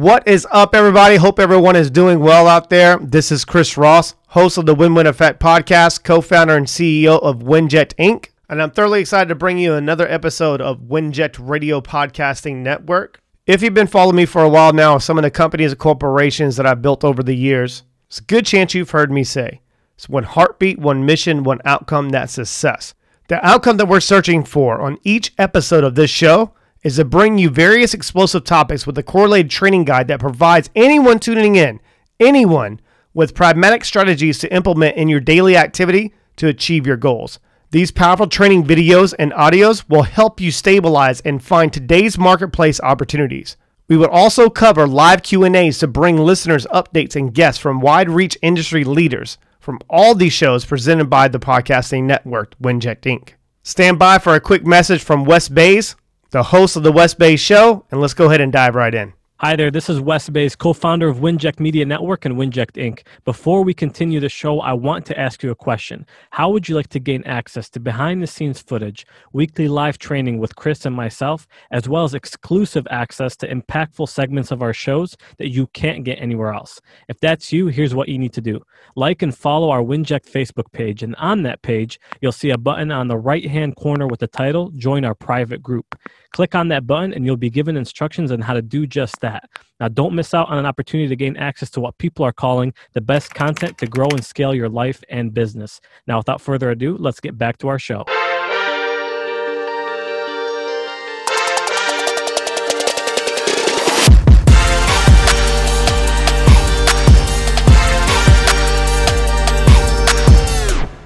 What is up, everybody? Hope everyone is doing well out there. This is Chris Ross, host of the Win Win Effect podcast, co founder and CEO of Winject Inc. And I'm thoroughly excited to bring you another episode of Winject Radio Podcasting Network. If you've been following me for a while now, some of the companies and corporations that I've built over the years, it's a good chance you've heard me say it's one heartbeat, one mission, one outcome that's success. The outcome that we're searching for on each episode of this show is to bring you various explosive topics with a correlated training guide that provides anyone tuning in, anyone, with pragmatic strategies to implement in your daily activity to achieve your goals. These powerful training videos and audios will help you stabilize and find today's marketplace opportunities. We will also cover live Q&As to bring listeners updates and guests from wide reach industry leaders from all these shows presented by the podcasting network Winject Inc. Stand by for a quick message from Wes Bays, the host of the Wes Bays Show, and let's go ahead and dive right in. Hi there, this is Wes Bays, co founder of Winject Media Network and Winject Inc. Before we continue the show, I want to ask you a question. How would you like to gain access to behind the scenes footage, weekly live training with Chris and myself, as well as exclusive access to impactful segments of our shows that you can't get anywhere else? If that's you, here's what you need to do like and follow our Winject Facebook page, and on that page, you'll see a button on the right hand corner with the title Join Our Private Group. Click on that button, and you'll be given instructions on how to do just that. Now, don't miss out on an opportunity to gain access to what people are calling the best content to grow and scale your life and business. Now, without further ado, let's get back to our show.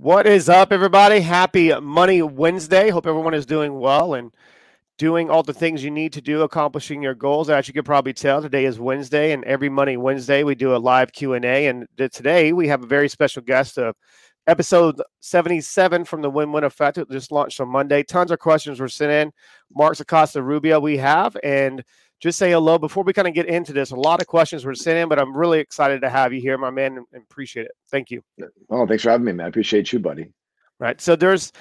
What is up, everybody? Happy Money Wednesday. Hope everyone is doing well and doing all the things you need to do, accomplishing your goals. As you could probably tell, today is Wednesday, and every monday Wednesday we do a live Q and today we have a very special guest of episode 77 from the Win Win Effect. It just launched on Monday. Tons of questions were sent in. Marx Acosta Rubio, we have, and just say hello before we kind of get into this. A lot of questions were sent in, but I'm really excited to have you here, my man, and appreciate it. Thank you. Oh, thanks for having me, man. I appreciate you, buddy. Right. So there's,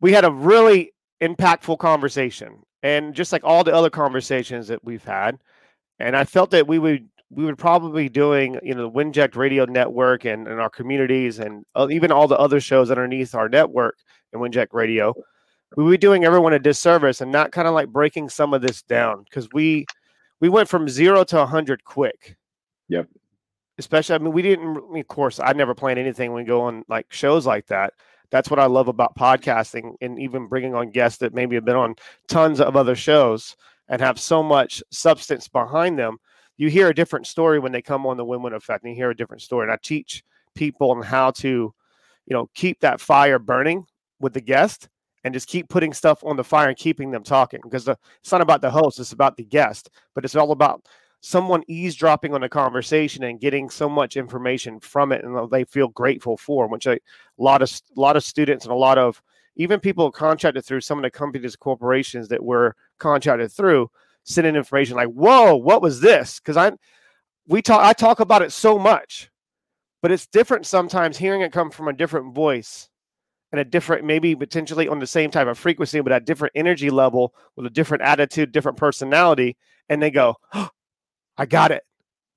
we had a really impactful conversation and just like all the other conversations that we've had and i felt that we would we would probably be doing you know the winject radio network and, and our communities and uh, even all the other shows underneath our network and winject radio. We would be doing everyone a disservice and not kind of like breaking some of this down because we we went from zero to 100 quick. Yep. Especially i mean we didn't of course i never plan anything when we go on like shows like that that's what I love about podcasting and even bringing on guests that maybe have been on tons of other shows and have so much substance behind them. You hear a different story when they come on the Win Win Effect, and you hear a different story. And I teach people on how to, you know, keep that fire burning with the guest and just keep putting stuff on the fire and keeping them talking because the, it's not about the host, it's about the guest, but it's all about someone eavesdropping on a conversation and getting so much information from it and they feel grateful for which a lot of a lot of students and a lot of even people contracted through some of the companies corporations that were contracted through sending information like whoa what was this? Because i we talk i talk about it so much but it's different sometimes hearing it come from a different voice and a different maybe potentially on the same type of frequency but at different energy level with a different attitude different personality and they go oh, I got it.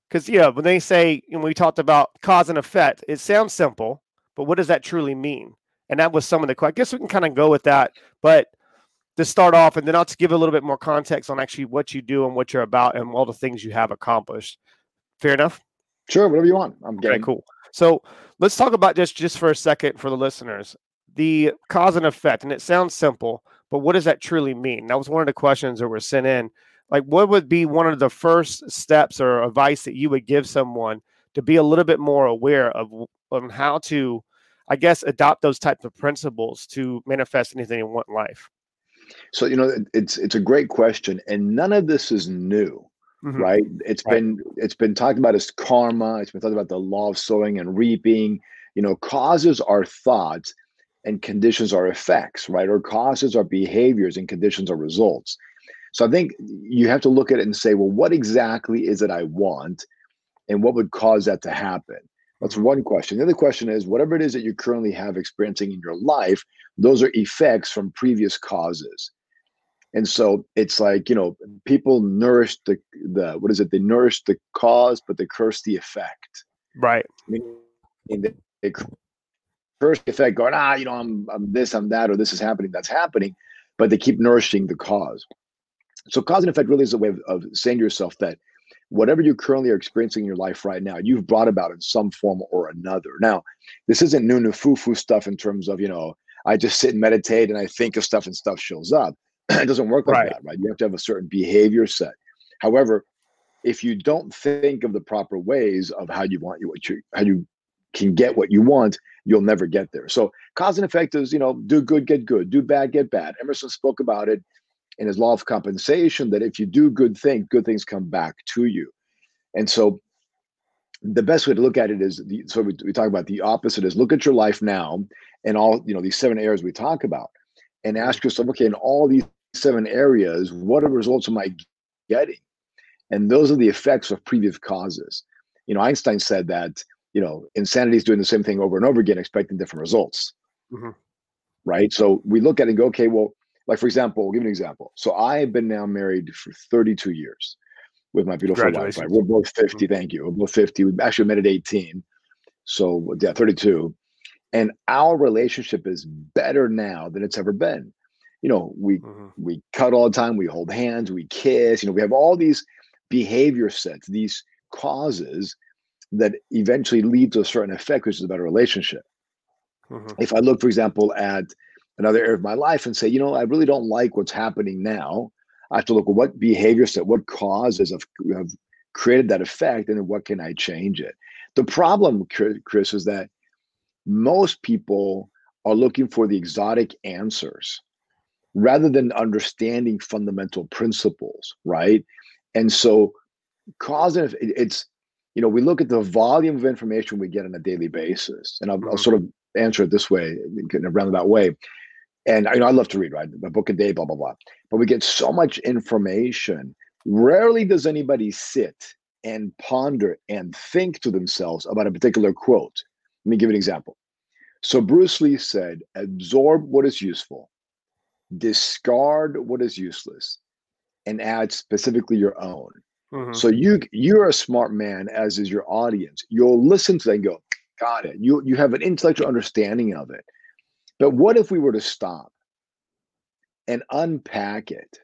Because, yeah, when they say, when we talked about cause and effect, it sounds simple, but what does that truly mean? And that was some of the, questions I guess we can kind of go with that. But to start off, and then I'll just give a little bit more context on actually what you do and what you're about and all the things you have accomplished. Fair enough? Sure, whatever you want. I'm getting okay, cool. So let's talk about this just for a second for the listeners. The cause and effect, and it sounds simple, but what does that truly mean? That was one of the questions that were sent in like what would be one of the first steps or advice that you would give someone to be a little bit more aware of on how to i guess adopt those types of principles to manifest anything in one life? So you know it's it's a great question and none of this is new mm-hmm. right? It's right. been it's been talked about as karma it's been talked about the law of sowing and reaping. You know causes are thoughts and conditions are effects right? Or causes are behaviors and conditions are results so I think you have to look at it and say, well, what exactly is it I want? And what would cause that to happen? That's mm-hmm. one question. The other question is whatever it is that you currently have experiencing in your life, those are effects from previous causes. And so it's like, you know, people nourish the the what is it? They nourish the cause, but they curse the effect. Right. I mean, they, they curse the effect, going, ah, you know, I'm I'm this, I'm that, or this is happening, that's happening, but they keep nourishing the cause. So cause and effect really is a way of, of saying to yourself that whatever you currently are experiencing in your life right now, you've brought about in some form or another. Now, this isn't new new foo foo stuff in terms of, you know, I just sit and meditate and I think of stuff and stuff shows up. it doesn't work like right. that, right? You have to have a certain behavior set. However, if you don't think of the proper ways of how you want you what you how you can get what you want, you'll never get there. So cause and effect is, you know, do good, get good, do bad, get bad. Emerson spoke about it in his law of compensation that if you do good things, good things come back to you. And so the best way to look at it is the, so we, we talk about the opposite is look at your life now and all you know these seven areas we talk about and ask yourself okay in all these seven areas, what are the results am I getting? And those are the effects of previous causes. You know, Einstein said that, you know, insanity is doing the same thing over and over again, expecting different results. Mm-hmm. Right. So we look at it and go, okay, well, like for example, we'll give an example. So I've been now married for 32 years with my beautiful wife. We're both 50. Mm-hmm. Thank you. We're both 50. We actually met at 18. So yeah, 32. And our relationship is better now than it's ever been you know we mm-hmm. we cut all the time we hold hands we kiss you know we have all these behavior sets these causes that eventually lead to a certain effect which is about a better relationship mm-hmm. if i look for example at another area of my life and say you know i really don't like what's happening now i have to look at what behaviors set what causes have, have created that effect and then what can i change it the problem chris is that most people are looking for the exotic answers rather than understanding fundamental principles, right? And so, cause and it's you know we look at the volume of information we get on a daily basis, and I'll, mm-hmm. I'll sort of answer it this way in a roundabout way. And you know I love to read, right? A book a day, blah blah blah. But we get so much information. Rarely does anybody sit and ponder and think to themselves about a particular quote. Let me give an example. So Bruce Lee said, absorb what is useful, discard what is useless and add specifically your own. Mm-hmm. So you you're a smart man, as is your audience. You'll listen to that and go, got it. You you have an intellectual understanding of it. But what if we were to stop and unpack it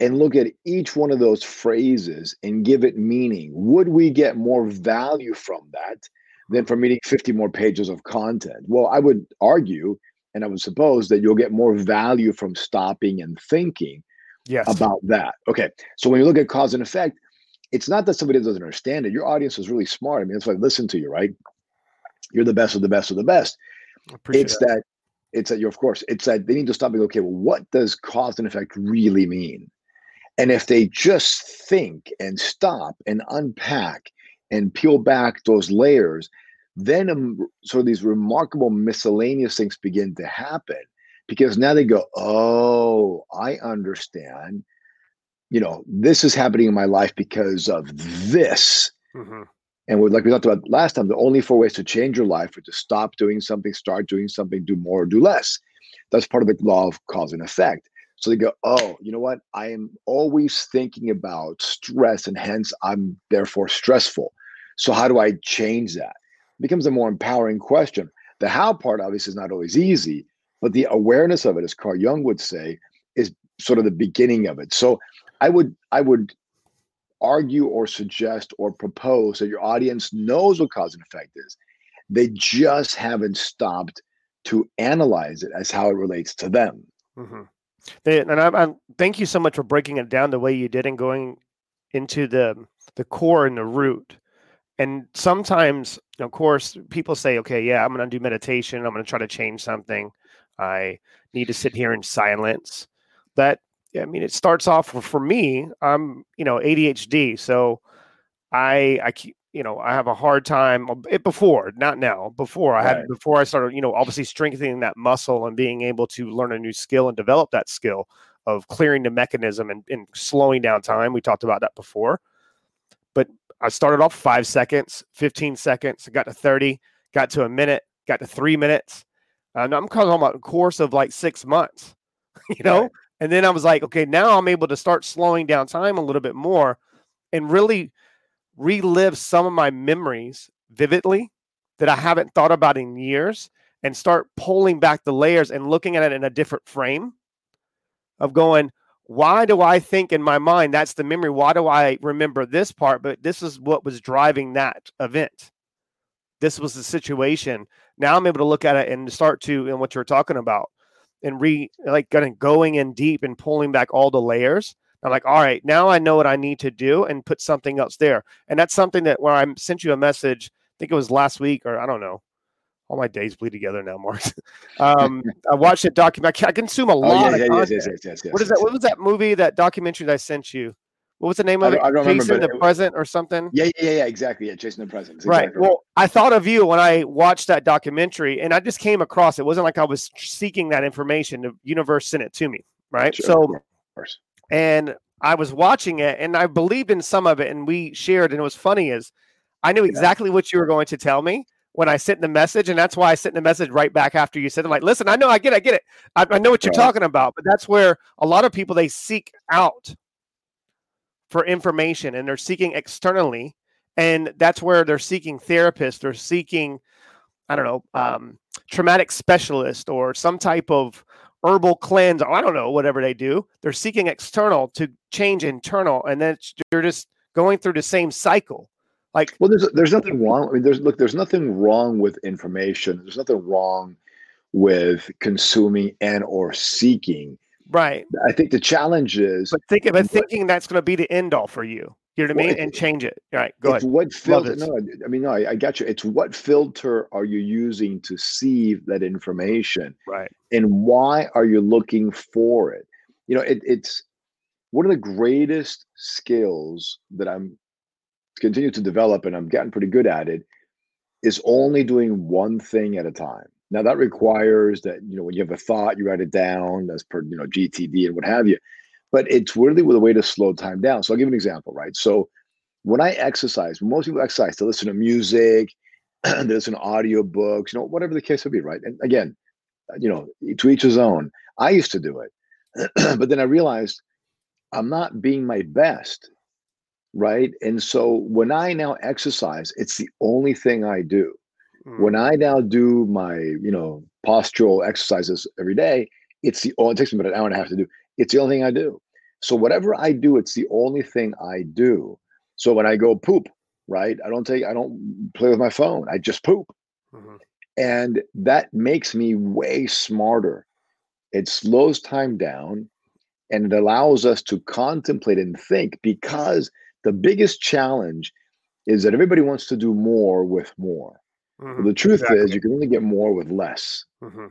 and look at each one of those phrases and give it meaning? Would we get more value from that than from reading 50 more pages of content? Well, I would argue and I would suppose that you'll get more value from stopping and thinking yes. about that. Okay. So when you look at cause and effect, it's not that somebody doesn't understand it. Your audience is really smart. I mean, that's why I listen to you, right? You're the best of the best of the best. It's that. that it's that you're of course it's that they need to stop and go, okay, well, what does cause and effect really mean? And if they just think and stop and unpack and peel back those layers, then um, sort of these remarkable miscellaneous things begin to happen because now they go, oh, I understand. You know, this is happening in my life because of this. Mm-hmm. And we, like we talked about last time, the only four ways to change your life are to stop doing something, start doing something, do more, or do less. That's part of the law of cause and effect. So they go, oh, you know what? I am always thinking about stress, and hence I'm therefore stressful. So how do I change that? becomes a more empowering question. The how part obviously is not always easy, but the awareness of it, as Carl Jung would say, is sort of the beginning of it. So I would I would argue or suggest or propose that your audience knows what cause and effect is. They just haven't stopped to analyze it as how it relates to them. Mm-hmm. They, and I'm, I'm, thank you so much for breaking it down the way you did and going into the the core and the root and sometimes of course people say okay yeah i'm going to do meditation i'm going to try to change something i need to sit here in silence that i mean it starts off for, me i'm you know adhd so i i keep you know i have a hard time it before not now before i right. had before i started you know obviously strengthening that muscle and being able to learn a new skill and develop that skill of clearing the mechanism and, and slowing down time we talked about that before but I started off five seconds, 15 seconds, got to 30, got to a minute, got to three minutes. Uh, I'm talking about a course of like six months, you know, right. And then I was like, okay, now I'm able to start slowing down time a little bit more and really relive some of my memories vividly that I haven't thought about in years and start pulling back the layers and looking at it in a different frame of going, why do I think in my mind that's the memory? Why do I remember this part? But this is what was driving that event. This was the situation. Now I'm able to look at it and start to, and what you're talking about, and re like kind of going in deep and pulling back all the layers. I'm like, all right, now I know what I need to do and put something else there. And that's something that where I sent you a message, I think it was last week or I don't know, all my days bleed together now, Marx. um, I watched a document. I consume a lot oh, yeah, of yeah, Yes, yes, yes, yes, what is that? What was that movie? That documentary that I sent you? What was the name of I it? I don't Chasing remember, the Present or something? Yeah, yeah, yeah, exactly. Yeah, Chasing the Present. Exactly right. Well, I thought of you when I watched that documentary, and I just came across. It wasn't like I was seeking that information. The universe sent it to me, right? Sure, so, and I was watching it, and I believed in some of it, and we shared. And it was funny is I knew exactly what you were going to tell me, when I sent the message, and that's why I sent the message right back after you said, "I'm like, listen, I know, I get, it, I get it, I, I know what you're right. talking about." But that's where a lot of people they seek out for information, and they're seeking externally, and that's where they're seeking therapists, they're seeking, I don't know, um, traumatic specialist or some type of herbal cleanse. I don't know, whatever they do, they're seeking external to change internal, and then you're just going through the same cycle like, well, there's there's nothing wrong. I mean, there's look, there's nothing wrong with information. There's nothing wrong with consuming and or seeking. Right. I think the challenge is. But think about thinking that's going to be the end all for you. You know what I mean? And change it. All right. Go it's ahead. What filter? No, I mean, no, I, I got you. It's what filter are you using to sieve that information? Right. And why are you looking for it? You know, it, it's one of the greatest skills that I'm continue to develop and I'm getting pretty good at it is only doing one thing at a time. Now that requires that you know when you have a thought, you write it down as per you know GTD and what have you. But it's really with a way to slow time down. So I'll give an example, right? So when I exercise, most people exercise to listen to music, listen to audio books, you know, whatever the case would be, right? And again, you know, to each his own. I used to do it, but then I realized I'm not being my best right? And so when I now exercise, it's the only thing I do. Mm. When I now do my, you know, postural exercises every day, it's the only it takes me about an hour and a half to do. It's the only thing I do. So whatever I do, it's the only thing I do. So when I go poop, right? I don't take I don't play with my phone. I just poop. Mm-hmm. And that makes me way smarter. It slows time down and it allows us to contemplate and think because the biggest challenge is that everybody wants to do more with more. Mm-hmm. Well, the truth exactly. is, you can only get more with less. Mm-hmm.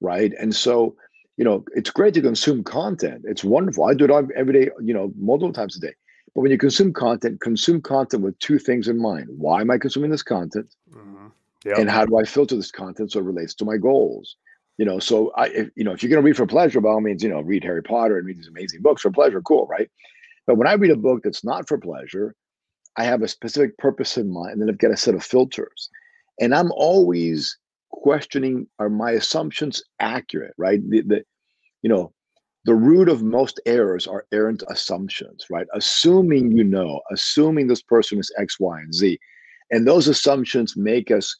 Right. And so, you know, it's great to consume content. It's wonderful. I do it every day, you know, multiple times a day. But when you consume content, consume content with two things in mind. Why am I consuming this content? Mm-hmm. Yep. And how do I filter this content so it relates to my goals? You know, so I, if, you know, if you're going to read for pleasure, by all means, you know, read Harry Potter and read these amazing books for pleasure. Cool, right? But when I read a book that's not for pleasure, I have a specific purpose in mind, and then I've got a set of filters. And I'm always questioning are my assumptions accurate, right? The, the you know, the root of most errors are errant assumptions, right? Assuming you know, assuming this person is X, Y, and Z. And those assumptions make us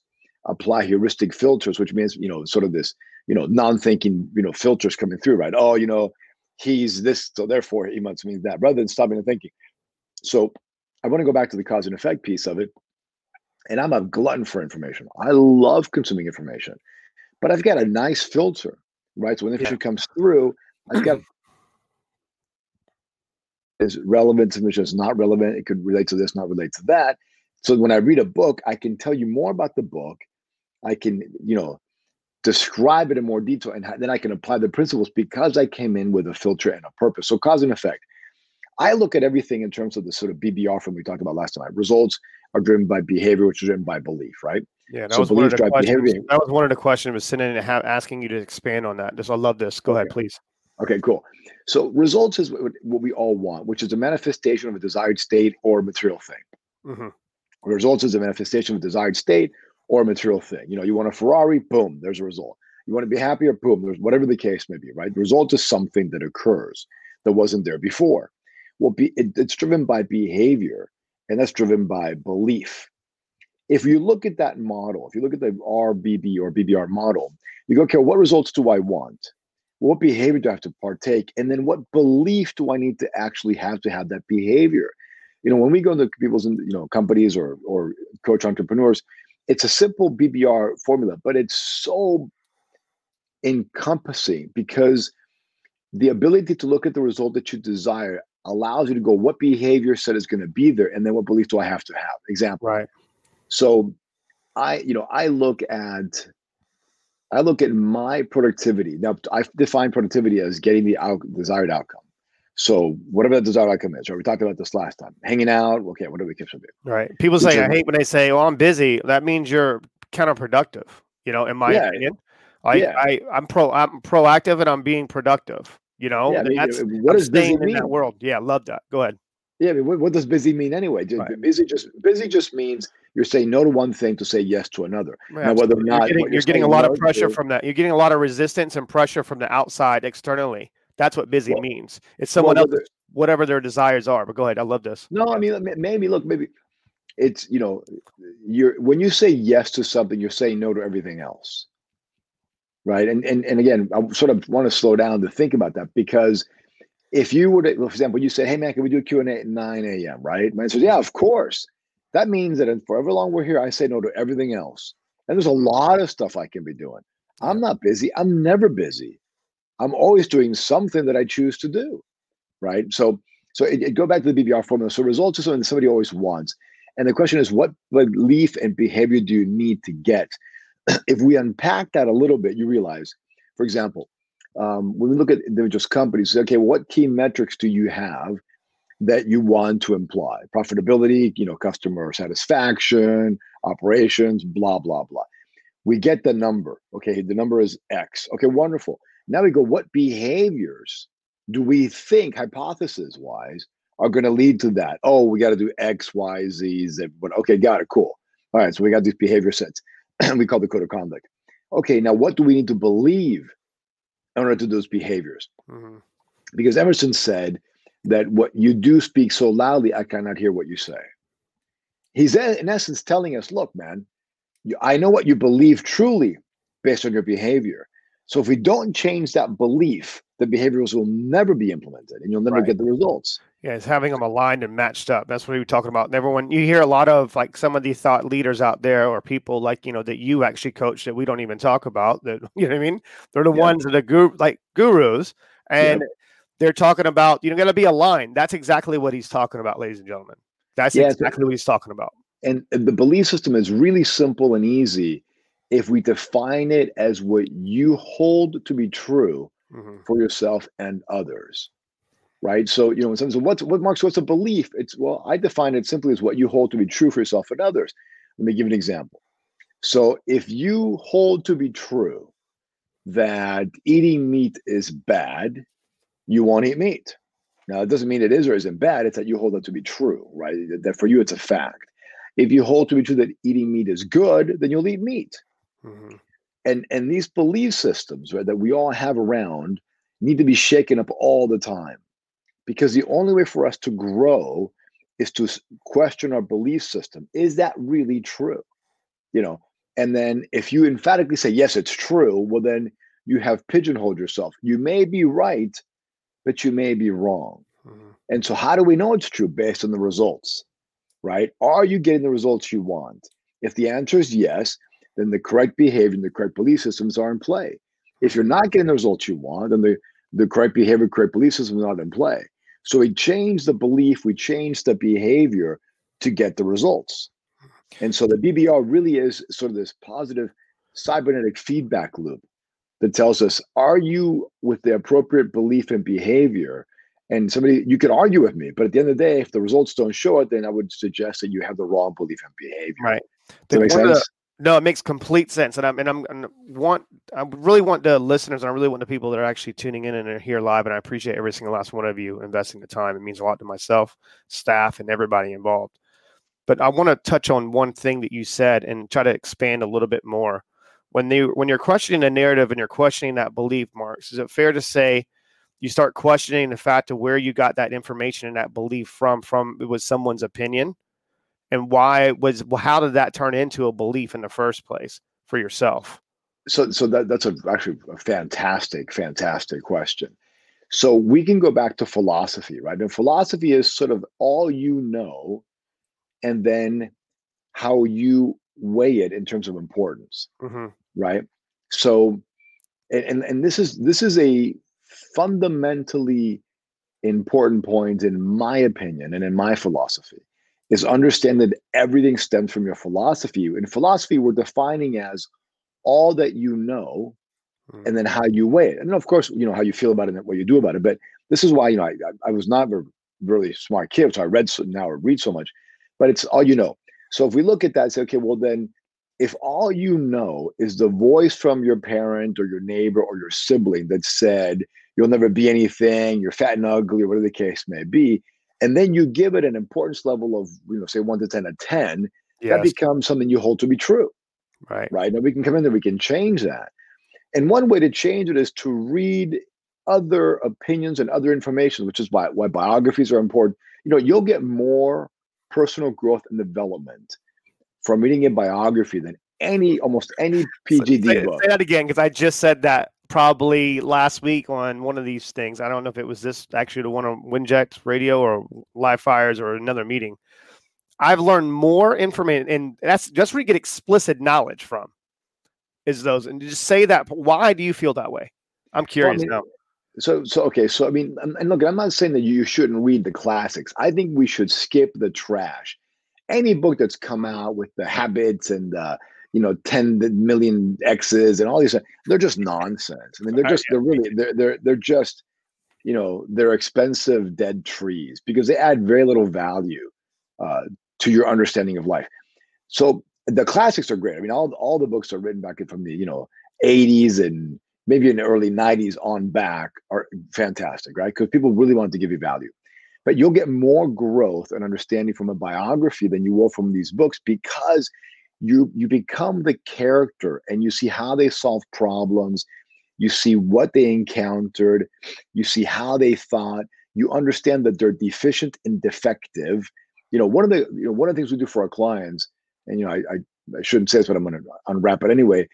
apply heuristic filters, which means, you know, sort of this, you know, non-thinking, you know, filters coming through, right? Oh, you know, he's this, so therefore he must mean that, rather than stopping and thinking. So I want to go back to the cause and effect piece of it. And I'm a glutton for information. I love consuming information, but I've got a nice filter, right? So when information yeah. comes through, I've got is relevant to me, is not relevant. It could relate to this, not relate to that. So when I read a book, I can tell you more about the book. I can, you know, describe it in more detail, and then I can apply the principles because I came in with a filter and a purpose. So cause and effect. I look at everything in terms of the sort of BBR from we talked about last time. Results are driven by behavior, which is driven by belief, right? Yeah, that so was one of the questions. That was one of the questions was sitting and have, asking you to expand on that. Just I love this. Go okay. ahead, please. Okay, cool. So results is what, what, we all want, which is a manifestation of a desired state or material thing. Mm-hmm. Results is a manifestation of a desired state or a material thing. You know, you want a Ferrari, boom, there's a result. You want to be happy or boom, there's whatever the case may be, right? The result is something that occurs that wasn't there before. Well, be, it, it's driven by behavior, and that's driven by belief. If you look at that model, if you look at the RBB or BBR model, you go, okay, what results do I want? What behavior do I have to partake? And then what belief do I need to actually have to have that behavior? You know, when we go into people's, you know, companies or or coach entrepreneurs, it's a simple BBR formula, but it's so encompassing because the ability to look at the result that you desire allows you to go what behavior set is going to be there and then what belief do i have to have? Example. Right. So i you know i look at i look at my productivity. Now i define productivity as getting the out, desired outcome. So whatever that desired outcome is right? We talked about this last time. Hanging out okay what do we keep from do right. People say i hate when they say well i'm busy. That means you're counterproductive you know in my yeah. opinion. I, yeah. I I'm pro I'm proactive and I'm being productive. You know, yeah, I mean, that's what I'm busy in mean? that world. Yeah, love that. Go ahead. Yeah, I mean, what, what does busy mean anyway? Just, right. Busy just busy just means you're saying no to one thing to say yes to another. now, whether or not you're getting, you're you're getting a lot of pressure to, from that, you're getting a lot of resistance and pressure from the outside externally. That's what busy well, means. It's someone well, else, whatever their desires are. But go ahead. I love this. No, I mean, maybe look, maybe it's you know, you're when you say yes to something, you're saying no to everything else right? And and and again, I sort of want to slow down to think about that because if you were to, for example, you say, "Hey man, can we do a Q and A at 9 a.m.?" Right? Man says, "Yeah, of course." That means that for however long we're here, I say no to everything else, and there's a lot of stuff I can be doing. I'm not busy. I'm never busy. I'm always doing something that I choose to do, right? So, so it, it go back to the BBR formula. So results is something that somebody always wants, and the question is, what belief and behavior do you need to get if we unpack that a little bit, you realize, for example, um, when we look at individual companies, okay, what key metrics do you have that you want to imply? Profitability, you know, customer satisfaction, operations, blah, blah, blah. We get the number. Okay, the number is X. Okay, wonderful. Now we go, what behaviors do we think, hypothesis wise, are going to lead to that? Oh, we got to do X, Y, Z, Z. But okay, got it. Cool. All right, so we got these behavior sets. we call the code of conduct. Okay, now what do we need to believe in order to do those behaviors? Mm-hmm. Because Emerson said that what you do speak so loudly, I cannot hear what you say. He's in essence telling us, look, man, I know what you believe truly based on your behavior. So if we don't change that belief, the behaviors will never be implemented and you'll never right. get the results. Yeah, it's having them aligned and matched up. That's what we were talking about. And everyone, you hear a lot of like some of these thought leaders out there, or people like you know that you actually coach that we don't even talk about. That you know what I mean? They're the yeah. ones that are guru, like gurus, and yeah. they're talking about you know got to be aligned. That's exactly what he's talking about, ladies and gentlemen. That's yeah, exactly what he's talking about. And the belief system is really simple and easy if we define it as what you hold to be true mm-hmm. for yourself and others right? So, you know, in someone says, what's, what Marx, what's a belief? It's, well, I define it simply as what you hold to be true for yourself and others. Let me give an example. So if you hold to be true that eating meat is bad, you won't eat meat. Now, it doesn't mean it is or isn't bad. It's that you hold that to be true, right? That for you, it's a fact. If you hold to be true that eating meat is good, then you'll eat meat. Mm-hmm. And and these belief systems, right, that we all have around, need to be shaken up all the time because the only way for us to grow is to question our belief system. Is that really true? You know and then if you emphatically say yes it's true well then you have pigeonholed yourself. You may be right but you may be wrong. Mm-hmm. and so how do we know it's true? Based on the results right? Are you getting the results you want? If the answer is yes then the correct behavior and the correct belief systems are in play. If you're not getting the results you want then the the correct behavior correct belief system is not in play so we change the belief, we change the behavior to get the results. And so the BBR really is sort of this positive cybernetic feedback loop that tells us are you with the appropriate belief and behavior? And somebody, you could argue with me, but at the end of the day, if the results don't show it, then I would suggest that you have the wrong belief and behavior. Right. Does that make sense? No, it makes complete sense, and I'm and I'm, and want I really want the listeners, and I really want the people that are actually tuning in and are here live, and I appreciate every single last one of you investing the time. It means a lot to myself, staff, and everybody involved. But I want to touch on one thing that you said and try to expand a little bit more when they when you're questioning a narrative and you're questioning that belief, Marx, is it fair to say you start questioning the fact of where you got that information and that belief from? From it was someone's opinion, and why was how did that turn into a belief in the first place for yourself? So, so that that's a, actually a fantastic, fantastic question. So we can go back to philosophy, right? And philosophy is sort of all you know, and then how you weigh it in terms of importance, mm-hmm. right? So, and and this is this is a fundamentally important point in my opinion and in my philosophy is understand that everything stems from your philosophy. In philosophy, we're defining as all that you know and then how you weigh it. And of course, you know, how you feel about it and what you do about it. But this is why, you know, I, I was not a really smart kid, so I read so now I read so much, but it's all you know. So if we look at that, say, okay, well then if all you know is the voice from your parent or your neighbor or your sibling that said you'll never be anything, you're fat and ugly, or whatever the case may be, and then you give it an importance level of, you know, say one to 10 a 10, yes. that becomes something you hold to be true. Right. Right. Now we can come in there, we can change that. And one way to change it is to read other opinions and other information, which is why, why biographies are important. You know, you'll get more personal growth and development from reading a biography than any almost any PGD say, book. Say that again, because I just said that probably last week on one of these things. I don't know if it was this actually the one on Winject Radio or Live Fires or another meeting. I've learned more information, and that's just where you get explicit knowledge from is those and just say that why do you feel that way i'm curious well, I mean, now so so okay so i mean and look i'm not saying that you shouldn't read the classics i think we should skip the trash any book that's come out with the habits and uh you know 10 million x's and all these they're just nonsense i mean they're just they're really they're they're, they're just you know they're expensive dead trees because they add very little value uh, to your understanding of life so the classics are great. I mean, all all the books are written back from the you know 80s and maybe in the early 90s on back are fantastic, right? Because people really want to give you value. But you'll get more growth and understanding from a biography than you will from these books because you you become the character and you see how they solve problems, you see what they encountered, you see how they thought, you understand that they're deficient and defective. You know, one of the you know one of the things we do for our clients and you know, I, I, I shouldn't say this, but I'm going to unwrap it anyway,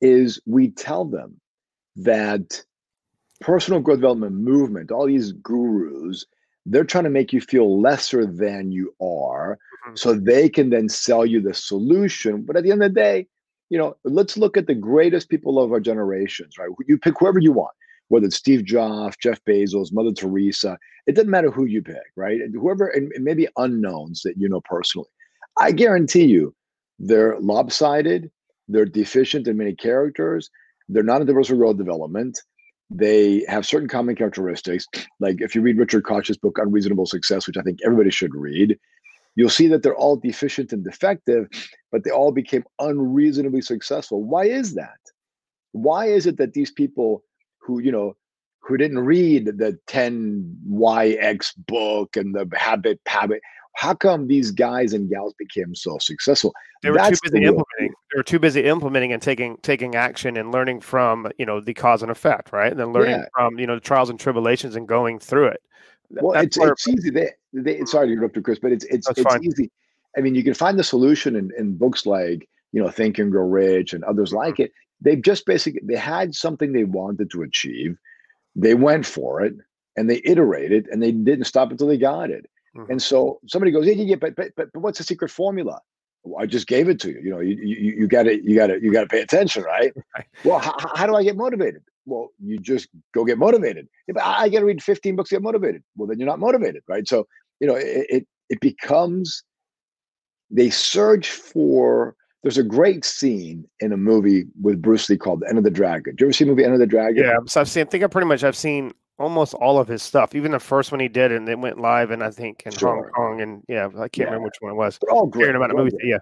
is we tell them that personal growth development movement, all these gurus, they're trying to make you feel lesser than you are mm-hmm. so they can then sell you the solution. But at the end of the day, you know, let's look at the greatest people of our generations, right? You pick whoever you want, whether it's Steve Jobs, Jeff Bezos, Mother Teresa, it doesn't matter who you pick, right? And Whoever, and maybe unknowns that you know personally. I guarantee you, they're lopsided, they're deficient in many characters, they're not in diversity role development. They have certain common characteristics. Like if you read Richard Koch's book, Unreasonable Success, which I think everybody should read, you'll see that they're all deficient and defective, but they all became unreasonably successful. Why is that? Why is it that these people who, you know, who didn't read the 10YX book and the habit habit, how come these guys and gals became so successful? They were That's too busy the implementing. They were too busy implementing and taking taking action and learning from you know the cause and effect, right? And then learning yeah. from you know the trials and tribulations and going through it. Well, it's, it's easy. They, they, sorry to interrupt you, Chris, but it's it's That's it's fine. easy. I mean, you can find the solution in, in books like you know Think and Grow Rich and others mm-hmm. like it. They've just basically they had something they wanted to achieve, they went for it, and they iterated, and they didn't stop until they got it. Mm-hmm. And so somebody goes, yeah, yeah, yeah, but, but but but what's the secret formula? Well, I just gave it to you. You know, you you you got to you got to you got to pay attention, right? right. Well, how, how do I get motivated? Well, you just go get motivated. If I, I got to read 15 books to get motivated, well, then you're not motivated, right? So you know, it it, it becomes they search for. There's a great scene in a movie with Bruce Lee called "Enter the Dragon. Do you ever see the movie Enter the Dragon? Yeah, so I've seen. I think I pretty much I've seen almost all of his stuff, even the first one he did, and it went live, and I think in sure. Hong Kong, and yeah, I can't yeah. remember which one it was. They're all great. About the movie, yeah.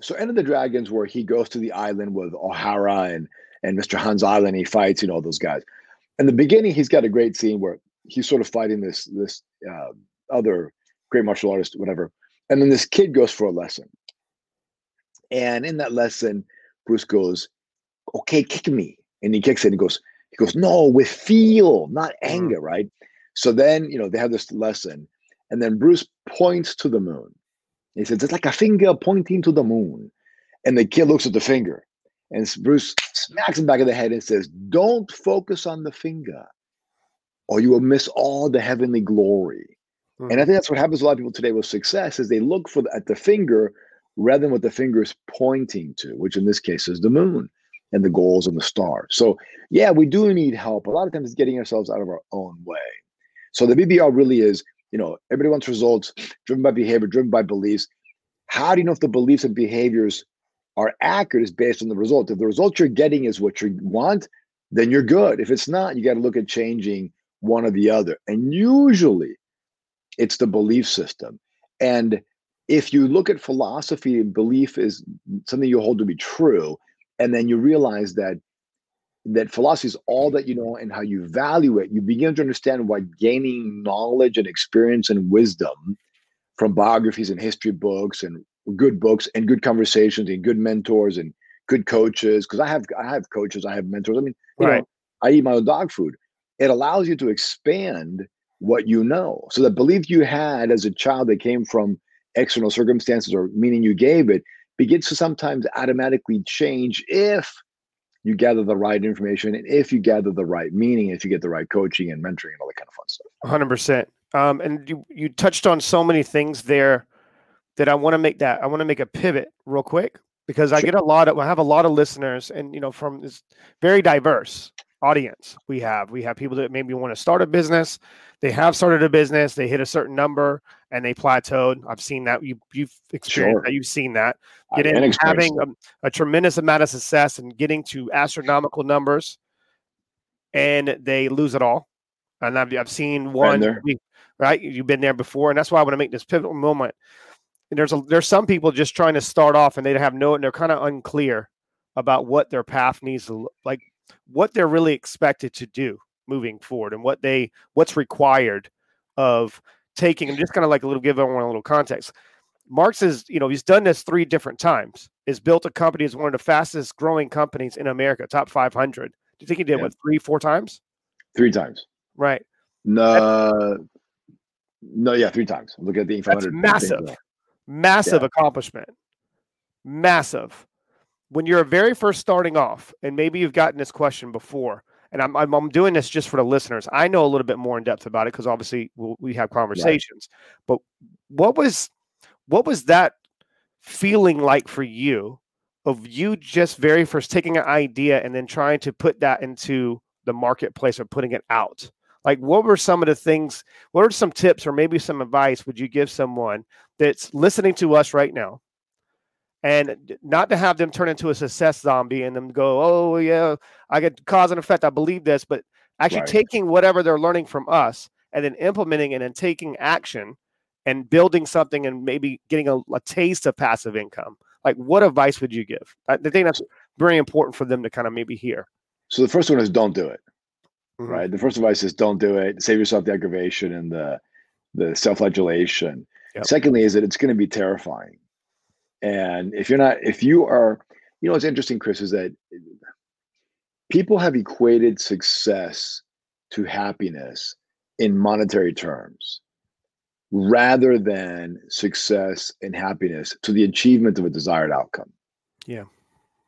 So, Enter the Dragons, where he goes to the island with O'Hara and and Mr. Han's Island, he fights, you know, those guys. In the beginning, he's got a great scene where he's sort of fighting this this uh, other great martial artist, whatever, and then this kid goes for a lesson, and in that lesson, Bruce goes, okay, kick me. And he kicks it and he goes, he goes, no, with feel, not Mm. anger, right? So then, you know, they have this lesson. And then Bruce points to the moon. He says, it's like a finger pointing to the moon. And the kid looks at the finger. And Bruce smacks him back of the head and says, Don't focus on the finger, or you will miss all the heavenly glory. And I Mhm. think that's what happens to a lot of people today with success is they look for the, at the finger rather than what the finger is pointing to, which in this case is the moon and the goals and the stars. So yeah, we do need help. A lot of times it's getting ourselves out of our own way. So the BBR really is, you know, everybody wants results driven by behavior, driven by beliefs. How do you know if the beliefs and behaviors are accurate is based on the result. If the result you're getting is what you want, then you're good. If it's not, you got to look at changing one or the other. And usually it's the belief system. And if you look at philosophy, belief is something you hold to be true, and then you realize that that philosophy is all that you know and how you value it, you begin to understand why gaining knowledge and experience and wisdom from biographies and history books and good books and good conversations and good mentors and good coaches. Because I have I have coaches, I have mentors. I mean, you Right. know, I eat my own dog food. It allows you to expand what you know. So the belief you had as a child that came from external circumstances or meaning you gave it begins to sometimes automatically change if you gather the right information and if you gather the right meaning, if you get the right coaching and mentoring and all that kind of fun stuff. hundred percent. Um, and you you touched on so many things there that I want to make that I want to make a pivot real quick because I Sure. get a lot of I have a lot of listeners and you know from this very diverse audience we have. We have people that maybe want to start a business they have started a business they hit a certain number and they plateaued. I've seen that. You you've experienced Sure. that. You've seen that. Getting having a, a tremendous amount of success and getting to astronomical numbers and they lose it all. And I've, I've seen one right? You've been there before and that's why I want to make this pivotal moment. And there's a there's some people just trying to start off and they have no and they're kind of unclear about what their path needs to look like what they're really expected to do moving forward and what they what's required of taking and just kind of like a little give everyone a little context marx is you know he's done this three different times has built a company as one of the fastest growing companies in america top 500 do you think he did Yeah. what three four times Three times. right No, no, yeah, three times. Look at the Inc. That's 500 massive. massive accomplishment massive when you're very first starting off and maybe you've gotten this question before and i'm, I'm, I'm doing this just for the listeners i know a little bit more in depth about it because obviously we'll, we have conversations but what was what was that feeling like for you of you just very first taking an idea and then trying to put that into the marketplace or putting it out? Like what were some of the things what are some tips or maybe some advice would you give someone that's listening to us right now and not to have them turn into a success zombie and them go oh yeah i get cause and effect i believe this but actually Right. taking whatever they're learning from us and then implementing it and taking action and building something and maybe getting a, a taste of passive income like what advice would you give i I think that's very important for them to kind of maybe hear So the first one is don't do it. Mhm. Right. The first advice is don't do it. Save yourself the aggravation and the the self-flagellation. Yep. Secondly, is that it's going to be terrifying. And if you're not, if you are, you know, what's interesting, Chris, is that people have equated success to happiness in monetary terms rather than success and happiness to the achievement of a desired outcome. Yeah.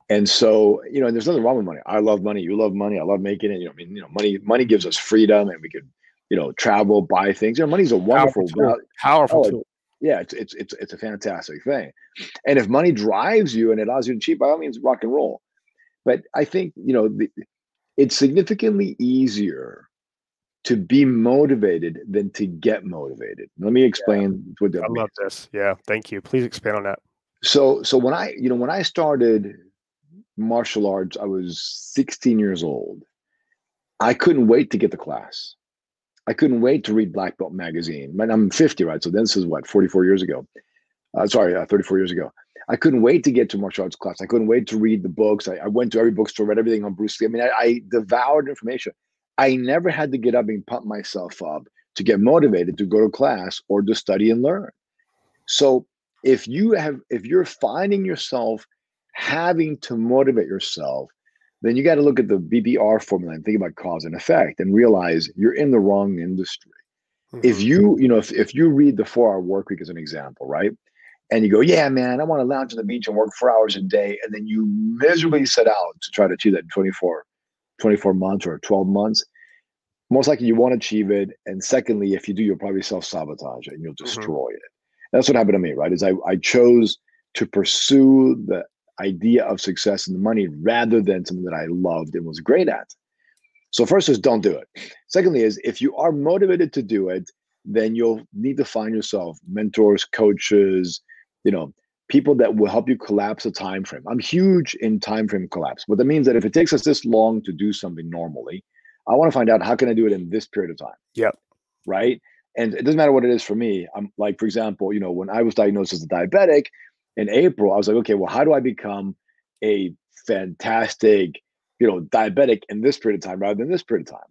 And so, you know, and there's nothing wrong with money. I love money. You love money. I love making it. You know, I mean, you know, money, money gives us freedom and we could, you know, travel, buy things. You know, money's a wonderful, powerful tool, powerful Oh, tool. Yeah, it's, it's it's it's a fantastic thing. And if money drives you and it allows you to cheat, by all means, rock and roll. But I think, you know, the, it's significantly easier to be motivated than to get motivated. Let me explain what that i means. love this yeah thank you please expand on that So so when I, you know, when I started martial arts, I was 16 years old. I couldn't wait to get the class. I couldn't wait to read Black Belt magazine. I'm 50, right? So this is what 44 years ago. Uh, sorry, uh, 34 years ago. I couldn't wait to get to martial arts class. I couldn't wait to read the books. I, I went to every bookstore, read everything on Bruce Lee. I mean, I, I devoured information. I never had to get up and pump myself up to get motivated to go to class or to study and learn. So if you have, if you're finding yourself having to motivate yourself, then you got to look at the BBR formula and think about cause and effect and realize you're in the wrong industry. Mm-hmm. If you, you know, if, if you read the four hour work week as an example, right? And you go, yeah, man, I want to lounge on the beach and work four hours a day. And then you miserably set out to try to achieve that in 24, 24 months or 12 months. Most likely you won't achieve it. And secondly, if you do, you'll probably self sabotage it and you'll mm-hmm. destroy mm-hmm. it. That's what happened to me, right? Is I, I chose to pursue the idea of success and the money rather than something that I loved and was great at. So first is don't do it. Secondly is if you are motivated to do it, then you'll need to find yourself mentors, coaches, you know, people that will help you collapse a time frame. I'm huge in time frame collapse. But that means that if it takes us this long to do something normally, I want to find out how can I do it in this period of time. Yep. Right. And it doesn't matter what it is for me. I'm like, for example, you know, when I was diagnosed as a diabetic, in April, I was like, okay, well, how do I become a fantastic, you know, diabetic in this period of time rather than this period of time?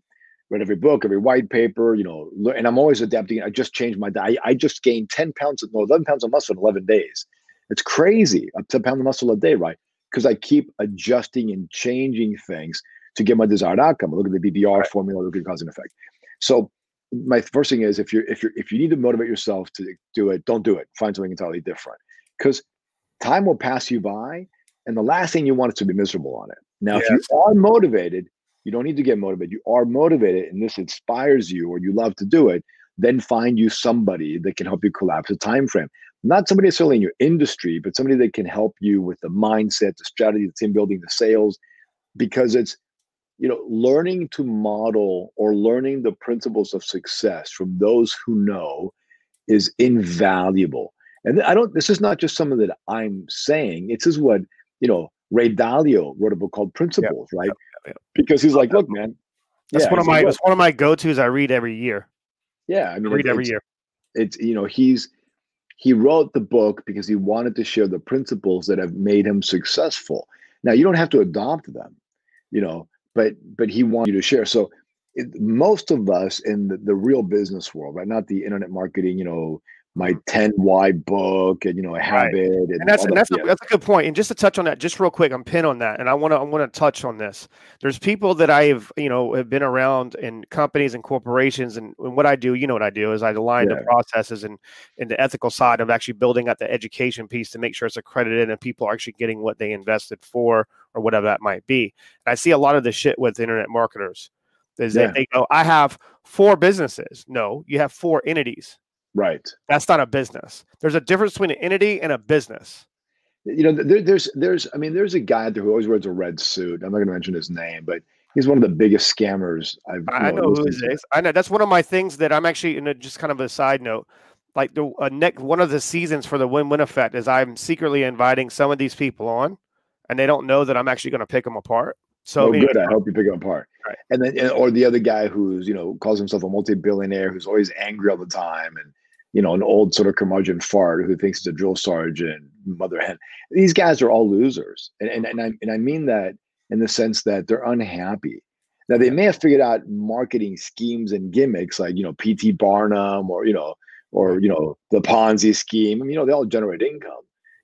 Read every book, every white paper, you know, and I'm always adapting. I just changed my diet. I just gained 10 pounds, no, 11 pounds of muscle in 11 days. It's crazy. Up to a pound of muscle a day, right? Because I keep adjusting and changing things to get my desired outcome. look at the BBR right. formula, look at cause and effect. So my first thing is if you're if you're if you need to motivate yourself to do it, don't do it. Find something entirely different. Because time will pass you by and the last thing you want is to be miserable on it. Now yes. if you are motivated you don't need to get motivated. You are motivated and this inspires you or you love to do it then find you somebody that can help you collapse a time frame. Not somebody necessarily in your industry but somebody that can help you with the mindset the strategy the team building the sales because it's you know learning to model or learning the principles of success from those who know is invaluable and I don't, this is not just something that I'm saying. It's is what, you know, Ray Dalio wrote a book called Principles, right? Because he's like, look, man. That's one of my, like, one of my go-tos I read every year. Yeah. I mean, I read every year. It's, you know, he's, he wrote the book because he wanted to share the principles that have made him successful. Now you don't have to adopt them, you know, but, but he wanted you to share. So it, most of us in the, the real business world, right? Not the internet marketing, you know, my 10 why book and you know a habit right. and, and, that's and that's a, that's a good point and just to touch on that just real quick i'm pin on that and i want to i want to touch on this there's people that i've you know have been around in companies and corporations and, and what i do you know what i do is i align yeah. the processes and and the ethical side of actually building out the education piece to make sure it's accredited and people are actually getting what they invested for or whatever that might be and i see a lot of the shit with internet marketers is yeah. that they go i have four businesses no you have four entities Right. That's not a business. There's a difference between an entity and a business. You know, there, there's, there's, I mean, there's a guy there who always wears a red suit. I'm not going to mention his name, but he's one of the biggest scammers I've. I know, know who he is. I know that's one of my things that I'm actually in a, just kind of a side note. Like the uh, next one of the seasons for the win-win effect is I'm secretly inviting some of these people on, and they don't know that I'm actually going to pick them apart. So oh, good. I hope you pick them apart. Right. And then, or the other guy who's you know calls himself a multi-billionaire who's always angry all the time and you know, an old sort of curmudgeon fart who thinks he's a drill sergeant, mother hen. These guys are all losers. And, and, and, I, and I mean that in the sense that they're unhappy. Now, they may have figured out marketing schemes and gimmicks like, you know, PT Barnum or, you know, or, you know, the Ponzi scheme. I mean, you know, they all generate income.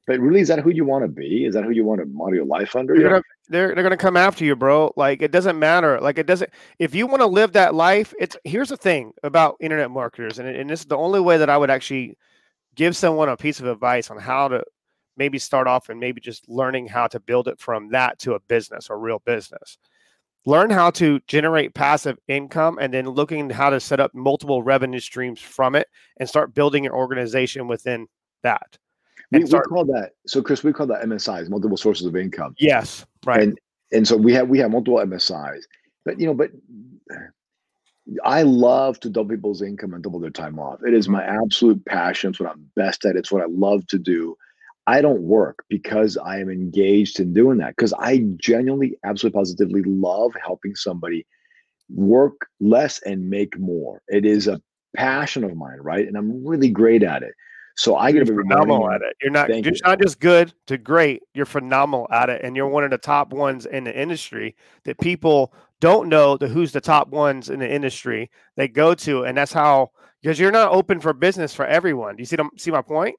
But really, is that who you want to be? Is that who you want to model your life under? You're gonna, they're they're gonna come after you, bro. Like it doesn't matter. Like it doesn't. If you want to live that life, it's here's the thing about internet marketers, and and this is the only way that I would actually give someone a piece of advice on how to maybe start off and maybe just learning how to build it from that to a business or real business. Learn how to generate passive income and then looking how to set up multiple revenue streams from it and start building an organization within that. We, start, we call that so Chris, we call that MSIs, multiple sources of income. Yes, right. And and so we have we have multiple MSIs. But you know, but I love to double people's income and double their time off. It is my mm-hmm. absolute passion. It's what I'm best at. It's what I love to do. I don't work because I am engaged in doing that because I genuinely, absolutely positively love helping somebody work less and make more. It is a passion of mine, right? And I'm really great at it. So I get to be phenomenal at it. You're not you're you. not just good to great. You're phenomenal at it, and you're one of the top ones in the industry that people don't know the who's the top ones in the industry they go to, and that's how because you're not open for business for everyone. Do you see them, see my point?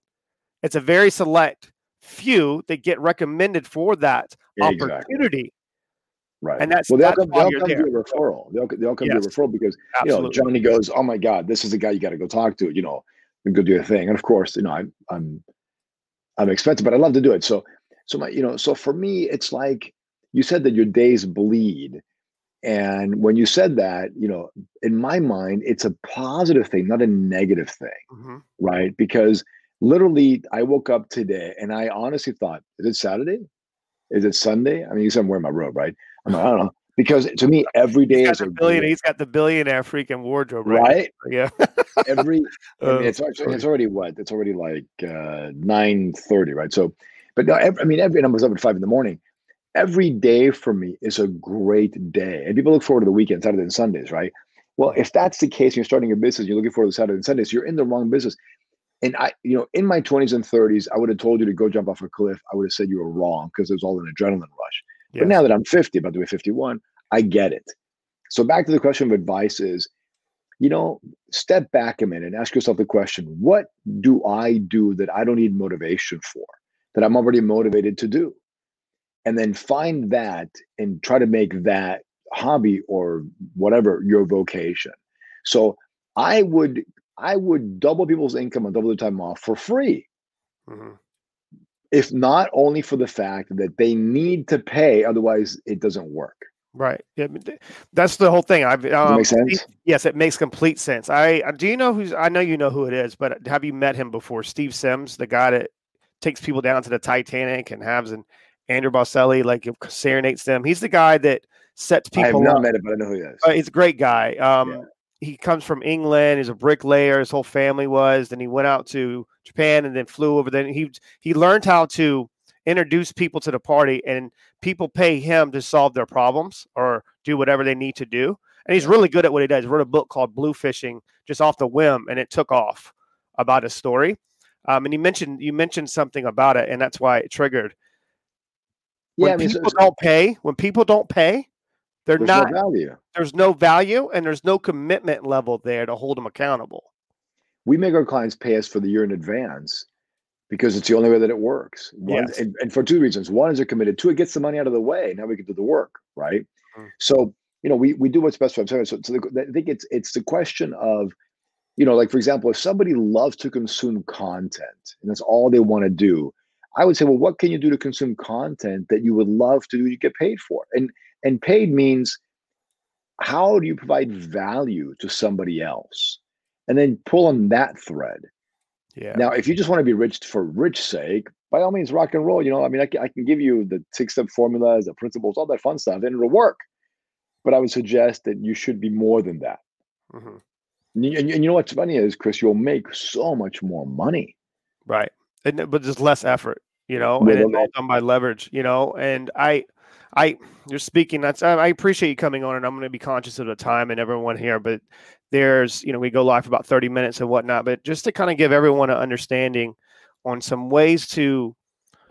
It's a very select few that get recommended for that opportunity. Right. And that's well, they all that's come, they why all you're come to a referral. They all, they all come Yes. to a referral because Absolutely. you know Johnny goes, "Oh my God, this is the guy you got to go talk to." You know, and go do a thing. And of course, you know, I'm I'm I'm expensive, but I love to do it. So so my you know so for me, it's like you said that your days bleed, and when you said that, you know, in my mind, it's a positive thing, not a negative thing, Mhm. right? Because literally, I woke up today and I honestly thought, "Is it Saturday? Is it Sunday?" I mean, you said I'm wearing my robe, right? I'm like, I don't know. Because to me, every day is a billion. He's got the billionaire freaking wardrobe, right? right? Yeah. Every Uh, it's actually it's already what? It's already like uh, nine thirty, right? So, but no, every, I mean, every and I was up at five in the morning. Every day for me is a great day, and people look forward to the weekend, Saturday and Sundays, right? Well, if that's the case, and you're starting a business, you're looking forward to Saturday and Sundays, you're in the wrong business. And I, you know, in my 20s and 30s, I would have told you to go jump off a cliff. I would have said you were wrong because it was all an adrenaline rush. Yes. But now that I'm 50, about to be 51, I get it. So back to the question of advice is, you know, step back a minute and ask yourself the question, what do I do that I don't need motivation for, that I'm already motivated to do? And then find that and try to make that hobby or whatever your vocation. So I would I would double people's income and double their time off for free Mhm. If not only for the fact that they need to pay, otherwise it doesn't work. Right. Yeah, that's the whole thing. I've um, make sense? Yes, it makes complete sense. I uh, do you know who's? I know you know who it is, but have you met him before? Steve Sims, the guy that takes people down to the Titanic and has an Andrea Bocelli like serenades them. He's the guy that sets people. I have not up. met it, but I know who he is. Uh, he's a great guy. Um, Yeah. He comes from England. He's a bricklayer. His whole family was. Then he went out to Japan and then flew over. Then he he learned how to introduce people to the party, and people pay him to solve their problems or do whatever they need to do. And he's really good at what he does. He wrote a book called Bluefishing just off the whim, and it took off about his story. Um, and he mentioned you mentioned something about it, and that's why it triggered. When yeah, I mean, people so don't pay, when people don't pay, they're there's not no value. there's no value and there's no commitment level there to hold them accountable. We make our clients pay us for the year in advance because it's the only way that it works. One, Yes. and, and for two reasons. One is they're committed. Two, it gets the money out of the way. Now we can do the work, right? Mm. So, you know, we we do what's best for them. So, so the, I think it's it's the question of, you know, like for example, if somebody loves to consume content and that's all they want to do, I would say, well, what can you do to consume content that you would love to do? You get paid for, and and paid means how do you provide value to somebody else, and then pull on that thread. Yeah. Now, if you just want to be rich for rich sake, by all means, rock and roll. You know, I mean, I can, I can give you the six step formulas, the principles, all that fun stuff, and it'll work. But I would suggest that you should be more than that. Mhm. And you, and you- know what's funny is, Chris, you'll make so much more money. Right. And, but just less effort, you know, and it's all done by leverage, you know. And I, I, you're speaking. That's I I appreciate you coming on, and I'm going to be conscious of the time and everyone here. But there's, you know, we go live for about 30 minutes and whatnot. But just to kind of give everyone an understanding on some ways to,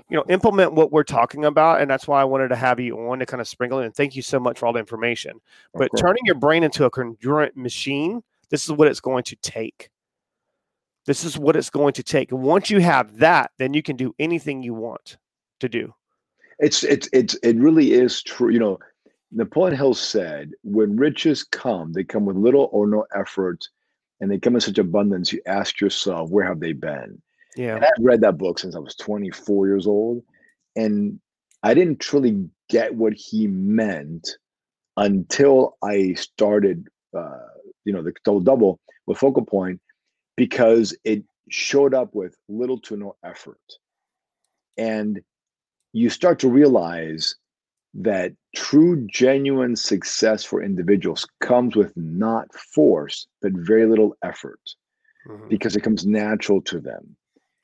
you know, implement what we're talking about, and that's why I wanted to have you on to kind of sprinkle in. And thank you so much for all the information. But turning your brain into a congruent machine, this is what it's going to take. This is what it's going to take. And once you have that, then you can do anything you want to do. It's it's it's it really is true. You know, Napoleon Hill said, "When riches come, they come with little or no effort, and they come in such abundance. You ask yourself, where have they been?" Yeah. And I've read that book since I was 24 years old, and I didn't truly get what he meant until I started, uh, you know, the double double with Focal Point, because it showed up with little to no effort, and you start to realize that true, genuine success for individuals comes with not force, but very little effort Mhm, because it comes natural to them.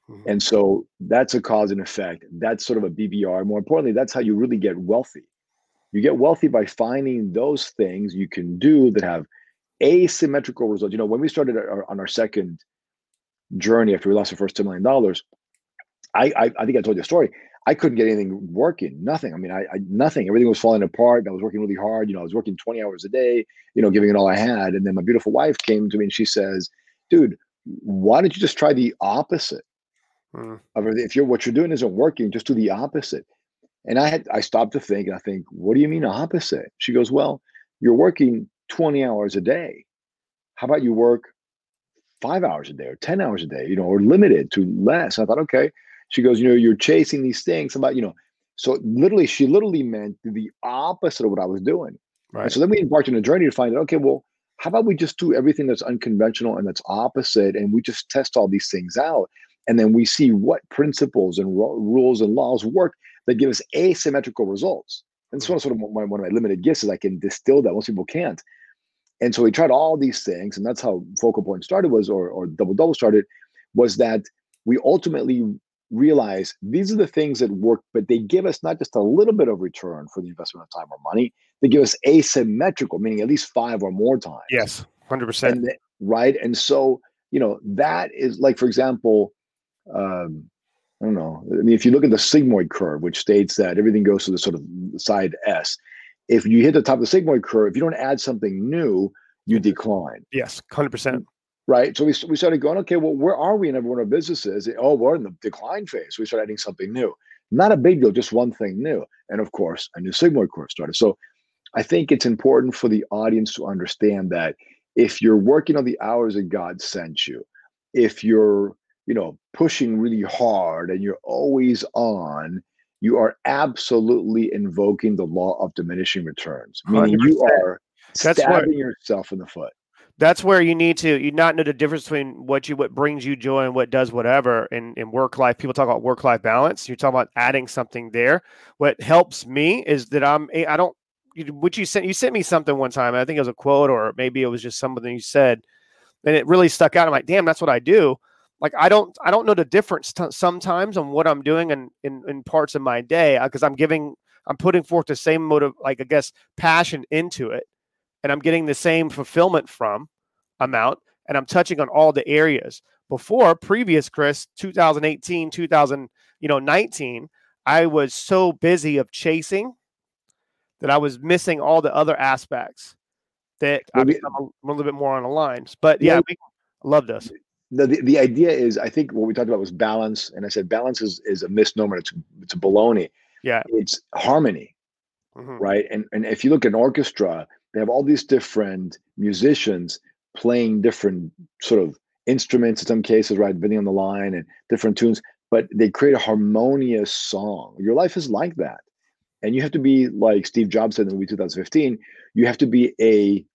mhm. And so that's a cause and effect. That's sort of a BBR. More importantly, that's how you really get wealthy. You get wealthy by finding those things you can do that have asymmetrical results. You know, when we started our, on our second journey after we lost the first $2 million, I, I, I think I told you a story. I couldn't get anything working, nothing. I mean, I, I nothing. Everything was falling apart. I was working really hard. You know, I was working 20 hours a day, you know, giving it all I had. And then my beautiful wife came to me and she says, dude, why don't you just try the opposite? Mm. of. If you're what you're doing isn't working, just do the opposite. And I had I stopped to think and I think, what do you mean opposite? She goes, Well, you're working 20 hours a day. How about you work five hours a day or 10 hours a day, you know, or limited to less? I thought, okay. She goes, you know, you're chasing these things about, you know, so literally, she literally meant the opposite of what I was doing. Right. And so then we embarked on a journey to find out, okay, well, how about we just do everything that's unconventional and that's opposite and we just test all these things out and then we see what principles and ro- rules and laws work that give us asymmetrical results. And so hmm. sort of my, one of my limited gifts is i can distill that. Most people can't. And so we tried all these things and that's how focal point started was or, or double double started was that we ultimately realize these are the things that work but they give us not just a little bit of return for the investment of time or money they give us asymmetrical, meaning at least five or more times. Yes, hundred percent. Right, and so you know that is like, for example, um, I don't know. I mean, if you look at the sigmoid curve, which states that everything goes to the sort of side S, if you hit the top of the sigmoid curve, if you don't add something new, you decline. Yes, hundred percent. Right. So we, we started going, okay, well, where are we in every one of our businesses? Oh, we're in the decline phase. We started adding something new. Not a big deal, just one thing new. And of course, a new sigmoid curve started. So I think it's important for the audience to understand that if you're working on the hours that God sent you, if you're, you know, pushing really hard and you're always on, you are absolutely invoking the law of diminishing returns, meaning 100%. you are That's stabbing what, yourself in the foot. That's where you need to you not know the difference between what you what brings you joy and what does whatever in, in work life. People talk about work life balance. You're talking about adding something there. What helps me is that I'm I don't what you sent you sent me something one time. I think it was a quote or maybe it was just something you said, and it really stuck out. I'm like, damn, that's what I do. Like I don't I don't know the difference t- sometimes on what I'm doing in, in in parts of my day because uh, I'm giving I'm putting forth the same motive like I guess passion into it, and I'm getting the same fulfillment from amount, and I'm touching on all the areas. Before previous Chris 2018 2000 you know 19 I was so busy of chasing that I was missing all the other aspects that I'm a little bit more on the lines. But yeah, we, I love this. The, the, the idea is, I think what we talked about was balance, and I said balance is, is a misnomer. It's it's a baloney. Yeah, it's harmony, mm-hmm. right? And and if you look at an orchestra, they have all these different musicians playing different sort of instruments in some cases, right? Depending on the line and different tunes, but they create a harmonious song. Your life is like that and you have to be like Steve Jobs said in the movie 2015. You have to be a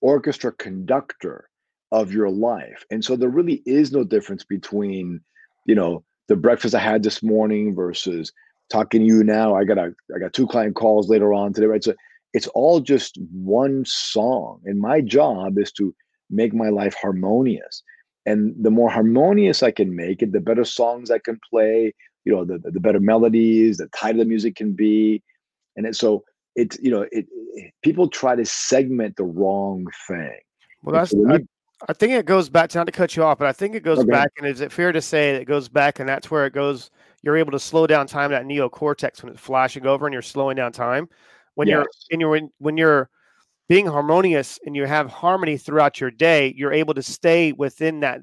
orchestra conductor of your life, and so there really is no difference between, you know, the breakfast I had this morning versus talking to you now. I got a I got two client calls later on today, right? So it's all just one song, and my job is to make my life harmonious. And the more harmonious I can make it, the better songs I can play, you know the the better melodies the tighter the music can be and it, so it's you know it, it, people try to segment the wrong thing well that's so I, I, think it goes back to not to cut you off but i think it goes okay. back and is it fair to say it goes back and that's where it goes you're able to slow down time that neocortex when it's flashing over and you're slowing down time when yes. you're in your when, you're being harmonious and you have harmony throughout your day you're able to stay within that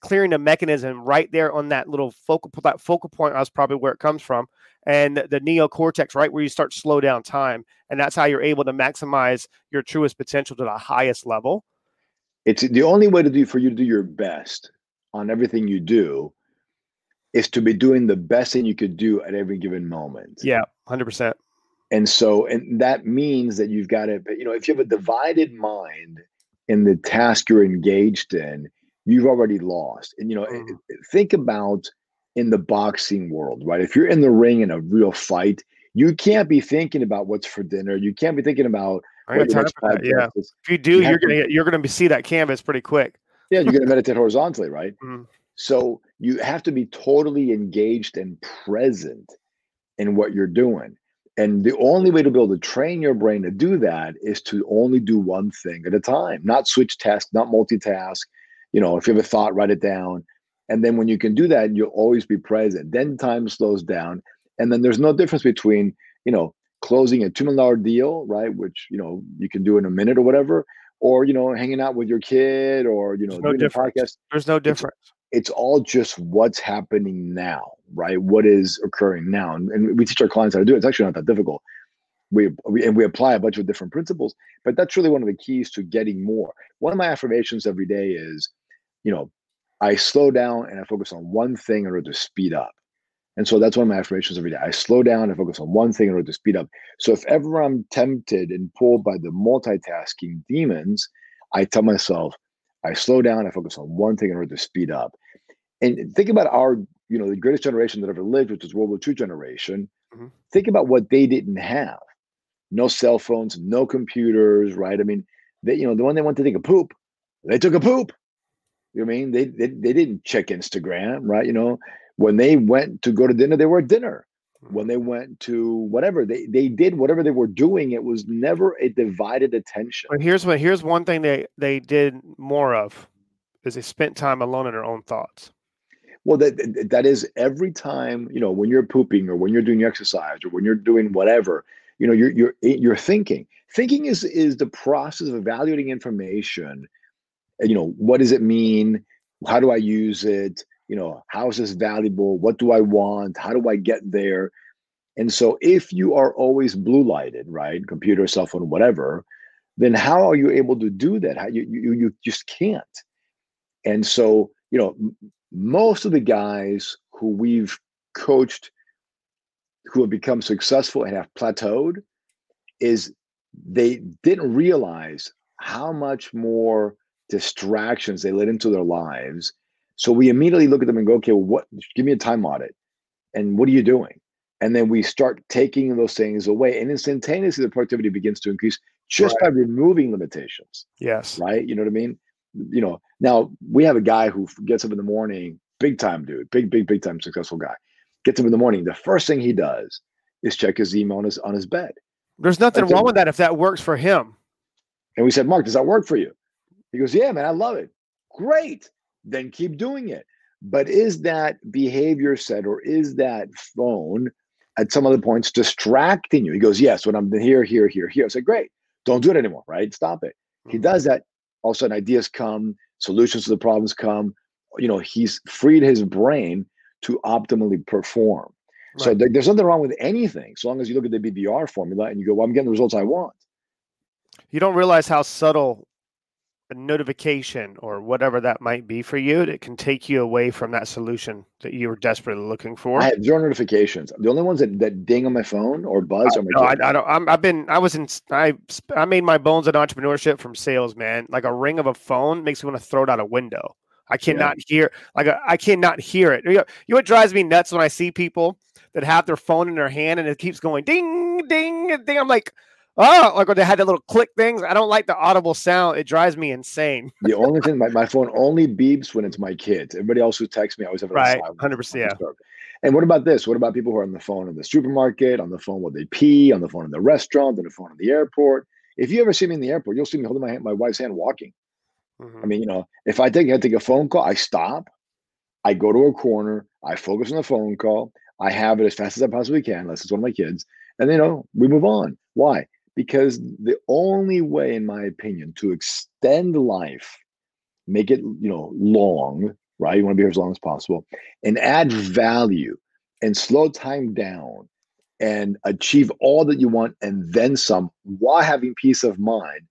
clearing the mechanism right there on that little focal that focal point that's probably where it comes from and the neocortex right where you start slow down time and that's how you're able to maximize your truest potential to the highest level. It's the only way to do for you to do your best on everything you do is to be doing the best thing you could do at every given moment. Yeah 100% and so and that means that you've got to you know if you have a divided mind in the task you're engaged in you've already lost. And you know, mm. think about in the boxing world, right? If you're in the ring in a real fight, you can't be thinking about what's for dinner. You can't be thinking about I got time for that. Yeah. Is. If you do, you are gonna you're gonna see that canvas pretty quick. Yeah, you're gonna meditate horizontally, right? Mm. So you have to be totally engaged and present in what you're doing. And the only way to be able to train your brain to do that is to only do one thing at a time, not switch tasks, not multitask, you know, if you have a thought, write it down. And then when you can do that, you'll always be present. Then time slows down. And then there's no difference between, you know, closing a $2 million deal, right? Which, you know, you can do in a minute or whatever, or, you know, hanging out with your kid or, you know, there's no difference. There's no difference. It's all just what's happening now, right? What is occurring now, and, and we teach our clients how to do it. It's actually not that difficult. We, we and we apply a bunch of different principles, but that's really one of the keys to getting more. One of my affirmations every day is, you know, I slow down and I focus on one thing in order to speed up. And so that's one of my affirmations every day. I slow down and focus on one thing in order to speed up. So if ever I'm tempted and pulled by the multitasking demons, I tell myself, I slow down, I focus on one thing in order to speed up. And think about our, you know, the greatest generation that ever lived, which is World War II generation. Mm-hmm. Think about what they didn't have. No cell phones, no computers, right? I mean, they, you know, the one they went to take a poop, they took a poop. You know what I mean? They, they they didn't check Instagram, right? You know, when they went to go to dinner, they were at dinner. When they went to whatever, they they did whatever they were doing. It was never a divided attention. But here's what here's one thing they they did more of is they spent time alone in their own thoughts. Well, that that is every time you know when you're pooping or when you're doing exercise or when you're doing whatever, you know you're you're you're thinking. Thinking is is the process of evaluating information. And, you know what does it mean? How do I use it? You know, how is this valuable? What do I want? How do I get there? And so if you are always blue lighted, right, computer, cell phone, whatever, then how are you able to do that? How you you you just can't. And so, you know, most of the guys who we've coached who have become successful and have plateaued is they didn't realize how much more distractions they let into their lives so we immediately look at them and go, okay, well, what? Give me a time audit, and what are you doing? And then we start taking those things away, and instantaneously the productivity begins to increase just right. by removing limitations. Yes. Right. You know what I mean? You know. Now we have a guy who gets up in the morning, big time dude, big, big, big time successful guy. Gets up in the morning. The first thing he does is check his email on his on his bed. There's nothing wrong with that if that works for him. And we said, Mark, does that work for you? He goes, Yeah, man, I love it. Great then keep doing it. But is that behavior set or is that phone at some other points distracting you? He goes, Yes, when I'm here, here, here, here. I said, Great, don't do it anymore, right? Stop it. He mm-hmm. does that. All of a sudden, ideas come, solutions to the problems come. You know, he's freed his brain to optimally perform. Right. So th- there's nothing wrong with anything, so long as you look at the BBR formula and you go, "Well, I'm getting the results I want." You don't realize how subtle notification or whatever that might be for you that can take you away from that solution that you were desperately looking for. I have zero notifications. The only ones that, that ding on my phone or buzz uh, I, are my. No, I, I, don't. I'm, I've been. I was in. I I made my bones in entrepreneurship from sales, man. Like a ring of a phone makes me want to throw it out a window. I cannot yeah. hear. Like a, I cannot hear it. You know, you know what drives me nuts when I see people that have their phone in their hand and it keeps going ding ding ding. I'm like oh, like when they had the little click things. I don't like the audible sound. It drives me insane. the only thing, my, my phone only beeps when it's my kids. Everybody else who texts me, I always have it right, hundred percent. Yeah. And what about this? What about people who are on the phone in the supermarket, on the phone while they pee, on the phone in the restaurant, on the phone in the airport? If you ever see me in the airport, you'll see me holding my hand, my wife's hand walking. Mm-hmm. I mean, you know, if I take I take a phone call, I stop, I go to a corner, I focus on the phone call, I have it as fast as I possibly can, unless it's one of my kids, and you know, we move on. Why? Because the only way in my opinion to extend life make it you know long right? You want to be here as long as possible and add value and slow time down and achieve all that you want and then some while having peace of mind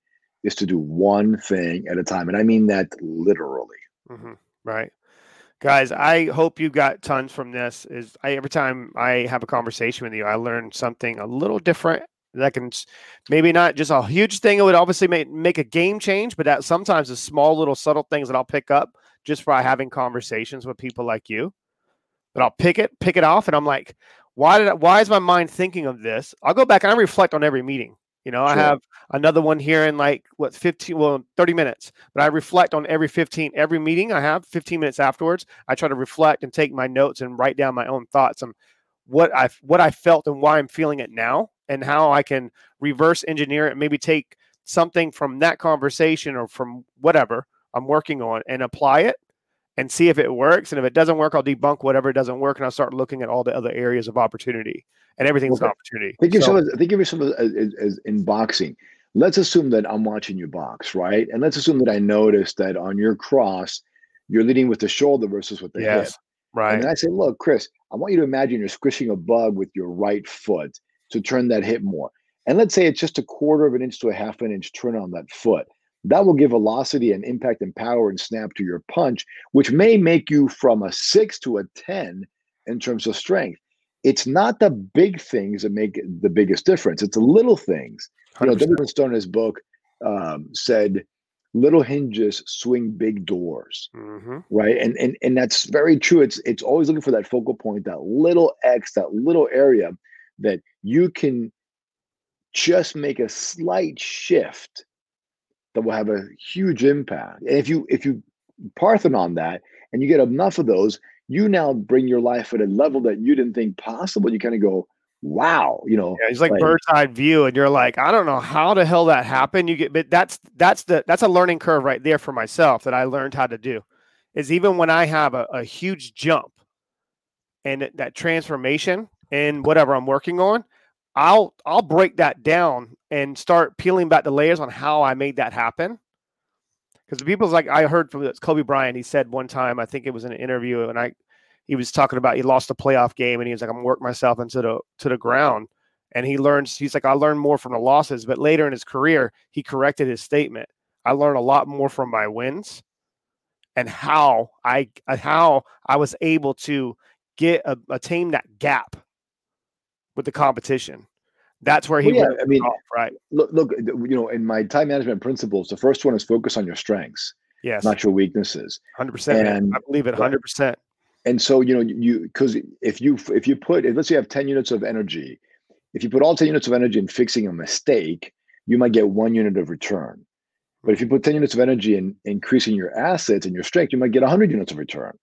is to do one thing at a time and i mean that literally. Mm-hmm. right. Guys i hope you got tons from this. Is I, every time i have a conversation with you i learn something a little different that can maybe not just a huge thing. It would obviously make, make a game change, but that sometimes the small little subtle things that I'll pick up just by having conversations with people like you. But I'll pick it, pick it off, and I'm like, why did I, why is my mind thinking of this? I'll go back and I reflect on every meeting. You know, sure. I have another one here in like what 15, well, 30 minutes, but I reflect on every 15, every meeting I have 15 minutes afterwards. I try to reflect and take my notes and write down my own thoughts on what I what I felt and why I'm feeling it now and how I can reverse engineer it, maybe take something from that conversation or from whatever I'm working on and apply it and see if it works. And if it doesn't work, I'll debunk whatever doesn't work and I'll start looking at all the other areas of opportunity. And everything's okay. an opportunity. Think of so, some think of yourself as, as, as in boxing. Let's assume that I'm watching you box, right? And let's assume that I noticed that on your cross, you're leading with the shoulder versus with the yes, hip. Right. And I say, look, Chris, I want you to imagine you're squishing a bug with your right foot to turn that hip more. And let's say it's just a quarter of an inch to a half an inch turn on that foot. That will give velocity and impact and power and snap to your punch, which may make you from a six to a 10 in terms of strength. It's not the big things that make the biggest difference. It's the little things. 100%. You know, David Stone in his book um, said, little hinges swing big doors mm-hmm. right and, and and that's very true it's it's always looking for that focal point that little x that little area that you can just make a slight shift that will have a huge impact. And if you if you parthenon that and you get enough of those, you now bring your life at a level that you didn't think possible. You kind of go, wow, you know. Yeah, it's like, like bird's eye view, and you're like, I don't know how the hell that happened. You get, but that's that's the that's a learning curve right there for myself that I learned how to do. Is even when I have a, a huge jump and that transformation in whatever I'm working on, I'll I'll break that down and start peeling back the layers on how I made that happen. Because the people's like I heard from uh, Kobe Bryant, he said one time, I think it was in an interview, and I he was talking about he lost a playoff game and he was like, I'm working myself into the to the ground. And he learns, he's like, I learned more from the losses, but later in his career, he corrected his statement. I learned a lot more from my wins and how I uh, how I was able to get a, attain that gap with the competition. That's where he well, yeah, I mean, off, right? Look, look, you know, in my time management principles, the first one is focus on your strengths, yes, not your weaknesses. Hundred percent, I believe it. Hundred percent. And so, you know, you because if you if you put if let's say you have ten units of energy, if you put all ten units of energy in fixing a mistake, you might get one unit of return. But if you put ten units of energy in increasing your assets and your strength, you might get hundred units of return.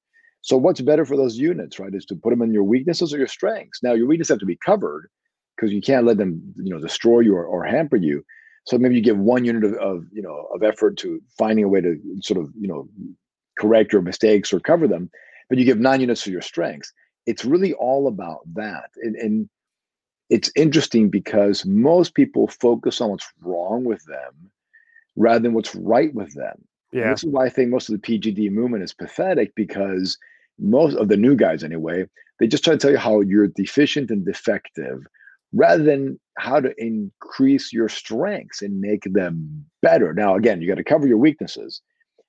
So what's better for those units, right? Is to put them in your weaknesses or your strengths. Now your weaknesses have to be covered because you can't let them, you know, destroy you or, or hamper you. So maybe you give one unit of, of, you know, of effort to finding a way to sort of, you know, correct your mistakes or cover them, but you give nine units to your strengths. It's really all about that. And, and it's interesting because most people focus on what's wrong with them rather than what's right with them. Yeah. this is why I think most of the PGD movement is pathetic because most of the new guys, anyway, they just try to tell you how you're deficient and defective rather than how to increase your strengths and make them better. Now, again, you got to cover your weaknesses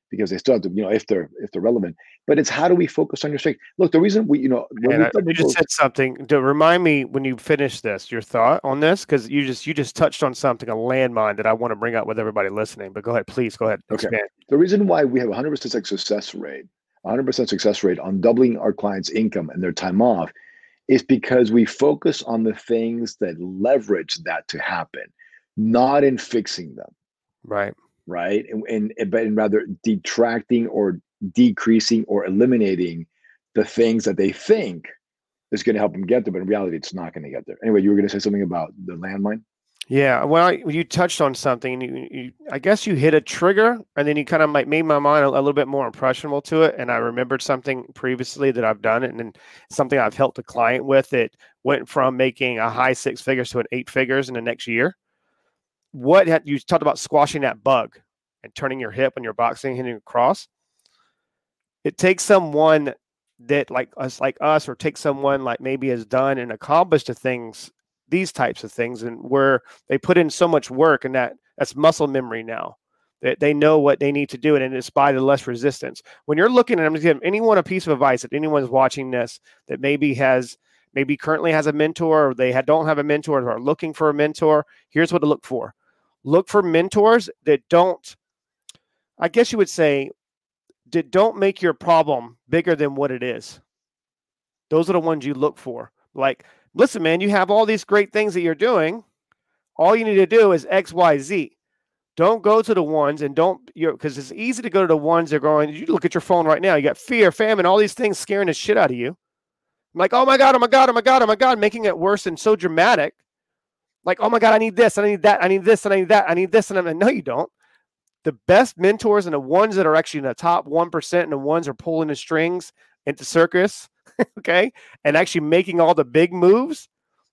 because they still have to, you know, if they're if they're relevant. But it's how do we focus on your strength? Look, the reason we, you know, and I, you just said something to remind me when you finish this, your thought on this, because you just you just touched on something, a landmine that I want to bring up with everybody listening. But go ahead, please go ahead. Okay. Expand. The reason why we have hundred percent success rate, hundred percent success rate on doubling our clients' income and their time off, is because we focus on the things that leverage that to happen, not in fixing them. Right right? And, and but rather detracting or decreasing or eliminating the things that they think is going to help them get there, but in reality, it's not going to get there. Anyway, you were going to say something about the landmine. Yeah, well, you touched on something. You, you, I guess you hit a trigger, and then you kind of made my mind a, a, little bit more impressionable to it. And I remembered something previously that I've done, and, and something I've helped a client with. It went from making a high six figures to an eight figures in the next year what you talked about squashing that bug and turning your hip when you're boxing hitting across. It takes someone that like us like us or take someone like maybe has done and accomplished the things these types of things and where they put in so much work and that that's muscle memory now that they know what they need to do and it's by the less resistance. When you're looking at i'm just giving anyone a piece of advice if anyone's watching this that maybe has maybe currently has a mentor or they don't have a mentor or are looking for a mentor here's what to look for look for mentors that don't i guess you would say that don't make your problem bigger than what it is. Those are the ones you look for. Like listen man you have all these great things that you're doing. All you need to do is xyz don't go to the ones and don't you because it's easy to go to the ones that are going you look at your phone right now you got fear famine all these things scaring the shit out of you. I'm like oh my god oh my god oh my god oh my god making it worse and so dramatic like, oh my God, I need this, I need that, I need this, and I need that, I need this. And I'm like, no, you don't. The best mentors and the ones that are actually in the top 1% and the ones are pulling the strings into circus, okay, and actually making all the big moves,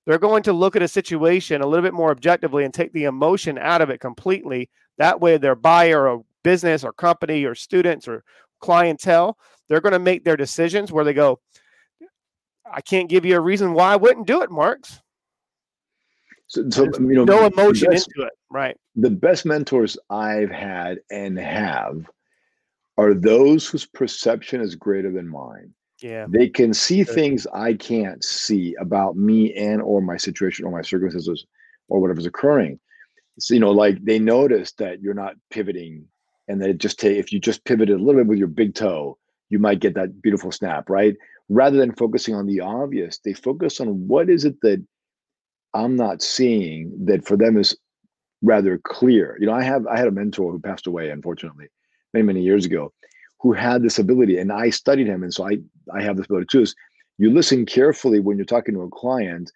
they're going to look at a situation a little bit more objectively and take the emotion out of it completely. That way, their buyer or business or company or students or clientele, they're going to make their decisions where they go, I can't give you a reason why I wouldn't do it, Marx. So, so you know, no emotion best, into it, right? The best mentors I've had and have are those whose perception is greater than mine. Yeah. They can see things I can't see about me and or my situation or my circumstances or whatever's occurring. So, you know, like they notice that you're not pivoting and that it just take if you just pivoted a little bit with your big toe, you might get that beautiful snap, right? Rather than focusing on the obvious, they focus on what is it that I'm not seeing that for them is rather clear. You know, I have I had a mentor who passed away, unfortunately, many, many years ago, who had this ability. And I studied him. And so I I have this ability too. Is you listen carefully when you're talking to a client,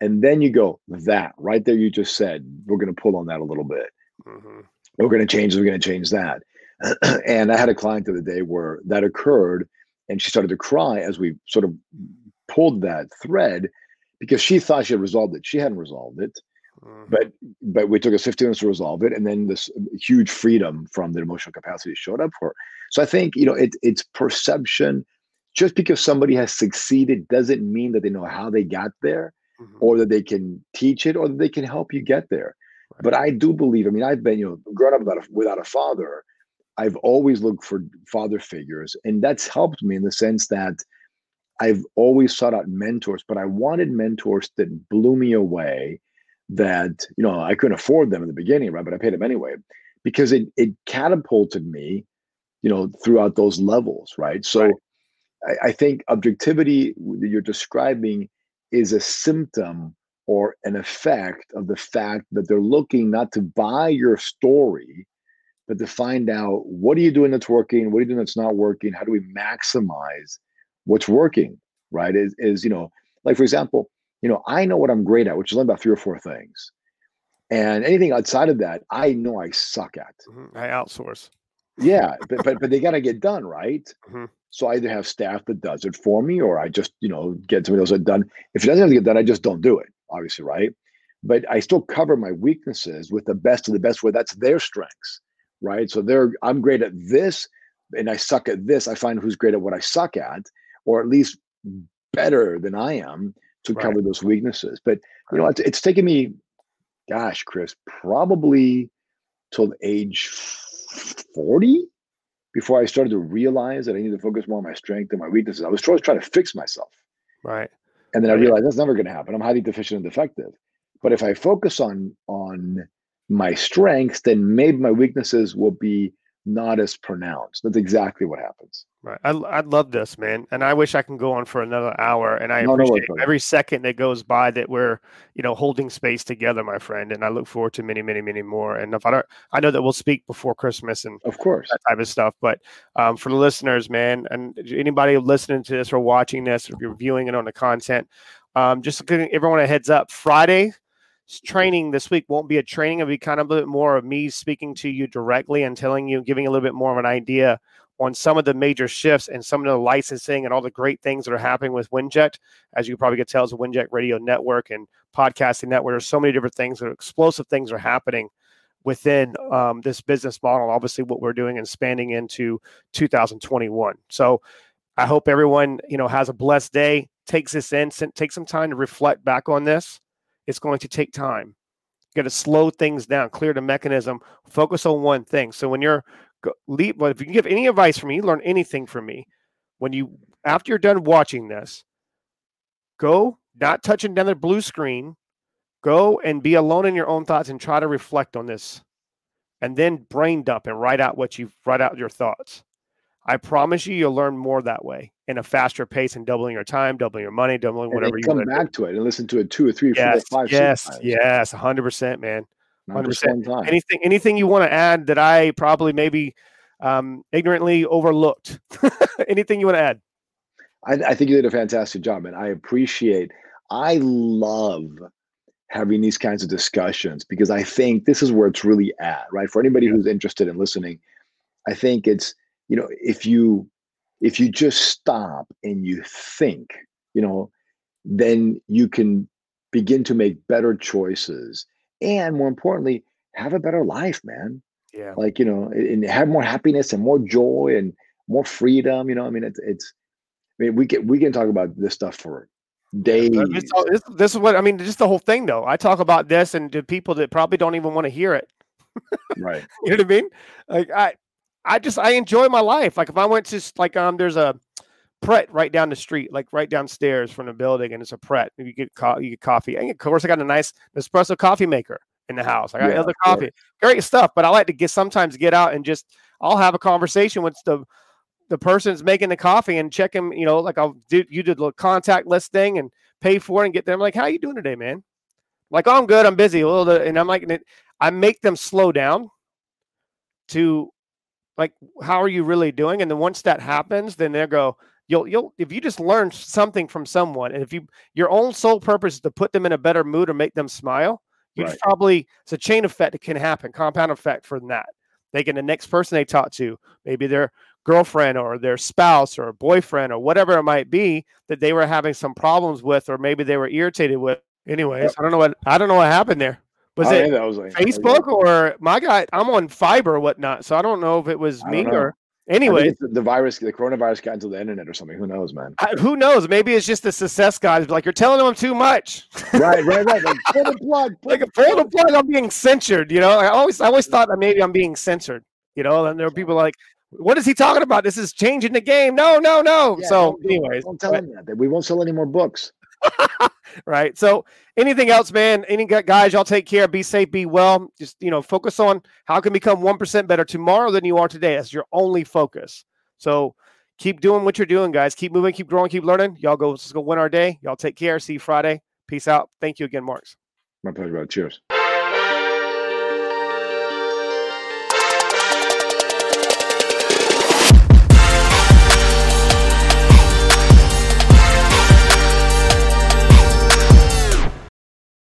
and then you go, that right there you just said, we're gonna pull on that a little bit. Mm-hmm. We're gonna change, we're gonna change that. and I had a client the other day where that occurred and she started to cry as we sort of pulled that thread because she thought she had resolved it. She hadn't resolved it. Mm-hmm. But but we took us 15 minutes to resolve it, and then this huge freedom from the emotional capacity showed up for her. So I think you know it, it's perception. Just because somebody has succeeded doesn't mean that they know how they got there, mm-hmm. or that they can teach it, or that they can help you get there. Right. But I do believe. I mean, I've been you know grown up without a, without a father. I've always looked for father figures, and that's helped me in the sense that I've always sought out mentors, but I wanted mentors that blew me away. That you know I couldn't afford them in the beginning, right? But I paid them anyway because it it catapulted me, you know, throughout those levels, right? So right. I, I think objectivity that you're describing is a symptom or an effect of the fact that they're looking not to buy your story, but to find out what are you doing that's working, what are you doing that's not working, how do we maximize what's working, right? Is, is you know, like for example, you know, I know what I'm great at, which is only about three or four things. And anything outside of that, I know I suck at. Mm-hmm. I outsource. Yeah, but but but they got to get done, right? Mm-hmm. So I either have staff that does it for me, or I just you know get somebody else that done. If it doesn't have to get done, I just don't do it. Obviously, right? But I still cover my weaknesses with the best of the best, where that's their strengths, right? So they're I'm great at this, and I suck at this. I find who's great at what I suck at, or at least better than I am to right. cover those weaknesses. But you know, it's, it's taken me, gosh, Chris, probably till age 40 before I started to realize that I need to focus more on my strength and my weaknesses. I was always trying to fix myself. Right. And then I realized that's never going to happen. I'm highly deficient and defective. But if I focus on on my strengths, then maybe my weaknesses will be not as pronounced. That's exactly what happens. Right. I, I love this, man. And I wish I can go on for another hour. And I no, appreciate no, every second that goes by that we're, you know, holding space together, my friend. And I look forward to many, many, many more. And if I don't, I know that we'll speak before Christmas and of course that type of stuff. But um, for the listeners, man, and anybody listening to this or watching this or you're viewing it on the content, um, just giving everyone a heads up. Friday, training this week won't be a training. It'll be kind of a bit more of me speaking to you directly and telling you, giving a little bit more of an idea on some of the major shifts and some of the licensing and all the great things that are happening with Winject. As you probably could tell, it's a Winject radio network and podcasting network. There's so many different things that explosive things are happening within um, this business model. Obviously, what we're doing and expanding into 2021. So I hope everyone, you know, has a blessed day, takes this in, take some time to reflect back on this. It's going to take time. You got to slow things down, clear the mechanism, focus on one thing. So when you're leave, well, if you can give any advice from me, learn anything from me. When you, after you're done watching this, go not touching down the blue screen, go and be alone in your own thoughts and try to reflect on this, and then brain dump and write out what you write out your thoughts. I promise you, you'll learn more that way in a faster pace and doubling your time, doubling your money, doubling whatever you want. come back do. to it and listen to it two or three, yes, four, five, yes, yes, hundred percent, man. Hundred percent. Anything, anything you want to add that I probably maybe um, ignorantly overlooked? anything you want to add? I, I think you did a fantastic job, and I appreciate. I love having these kinds of discussions because I think this is where it's really at, right? For anybody yeah. who's interested in listening, I think it's you know if you if you just stop and you think you know then you can begin to make better choices and more importantly have a better life man yeah like you know and have more happiness and more joy and more freedom. You know, I mean, it's it's. I mean, we can we can talk about this stuff for days. This, this, this is what I mean. Just the whole thing, though. I talk about this, and to people that probably don't even want to hear it. right. You know what I mean? Like I, I just I enjoy my life. Like if I went to like um, there's a Pret right down the street, like right downstairs from the building, and it's a Pret. You get co- you get coffee. And of course, I got a nice espresso coffee maker in the house. I got yeah, other coffee, great stuff. But I like to get sometimes get out and just I'll have a conversation with the the person's making the coffee and check him. You know, like I'll do you did the contact list thing and pay for it and get them. Like, how you doing today, man? Like, oh, I'm good. I'm busy. And I'm like, I make them slow down to like, how are you really doing? And then once that happens, then they'll go, you'll you'll if you just learn something from someone and if you your own sole purpose is to put them in a better mood or make them smile you right. probably it's a chain effect that can happen compound effect for that they can the next person they talk to maybe their girlfriend or their spouse or boyfriend or whatever it might be that they were having some problems with or maybe they were irritated with anyways i don't know what i don't know what happened there was oh, it was like, facebook or my guy i'm on fiber or whatnot so i don't know if it was me or Anyway, the virus, the coronavirus got into the internet or something. Who knows, man? I, who knows? Maybe it's just the success guys. Like you're telling them too much. right, right, right. Like pull the plug. Pull like pull the plug. I'm being censored. You know, I always, I always thought that maybe I'm being censored. You know, and there are people like, what is he talking about? This is changing the game. No, no, no. Yeah, so, don't, anyways, don't tell him that. We won't sell any more books. right. So, anything else, man? Any guys, y'all take care. Be safe. Be well. Just you know, focus on how can become one percent better tomorrow than you are today. That's your only focus. So, keep doing what you're doing, guys. Keep moving. Keep growing. Keep learning. Y'all go. Let's go win our day. Y'all take care. See you Friday. Peace out. Thank you again, Marx. My pleasure, bro. Cheers.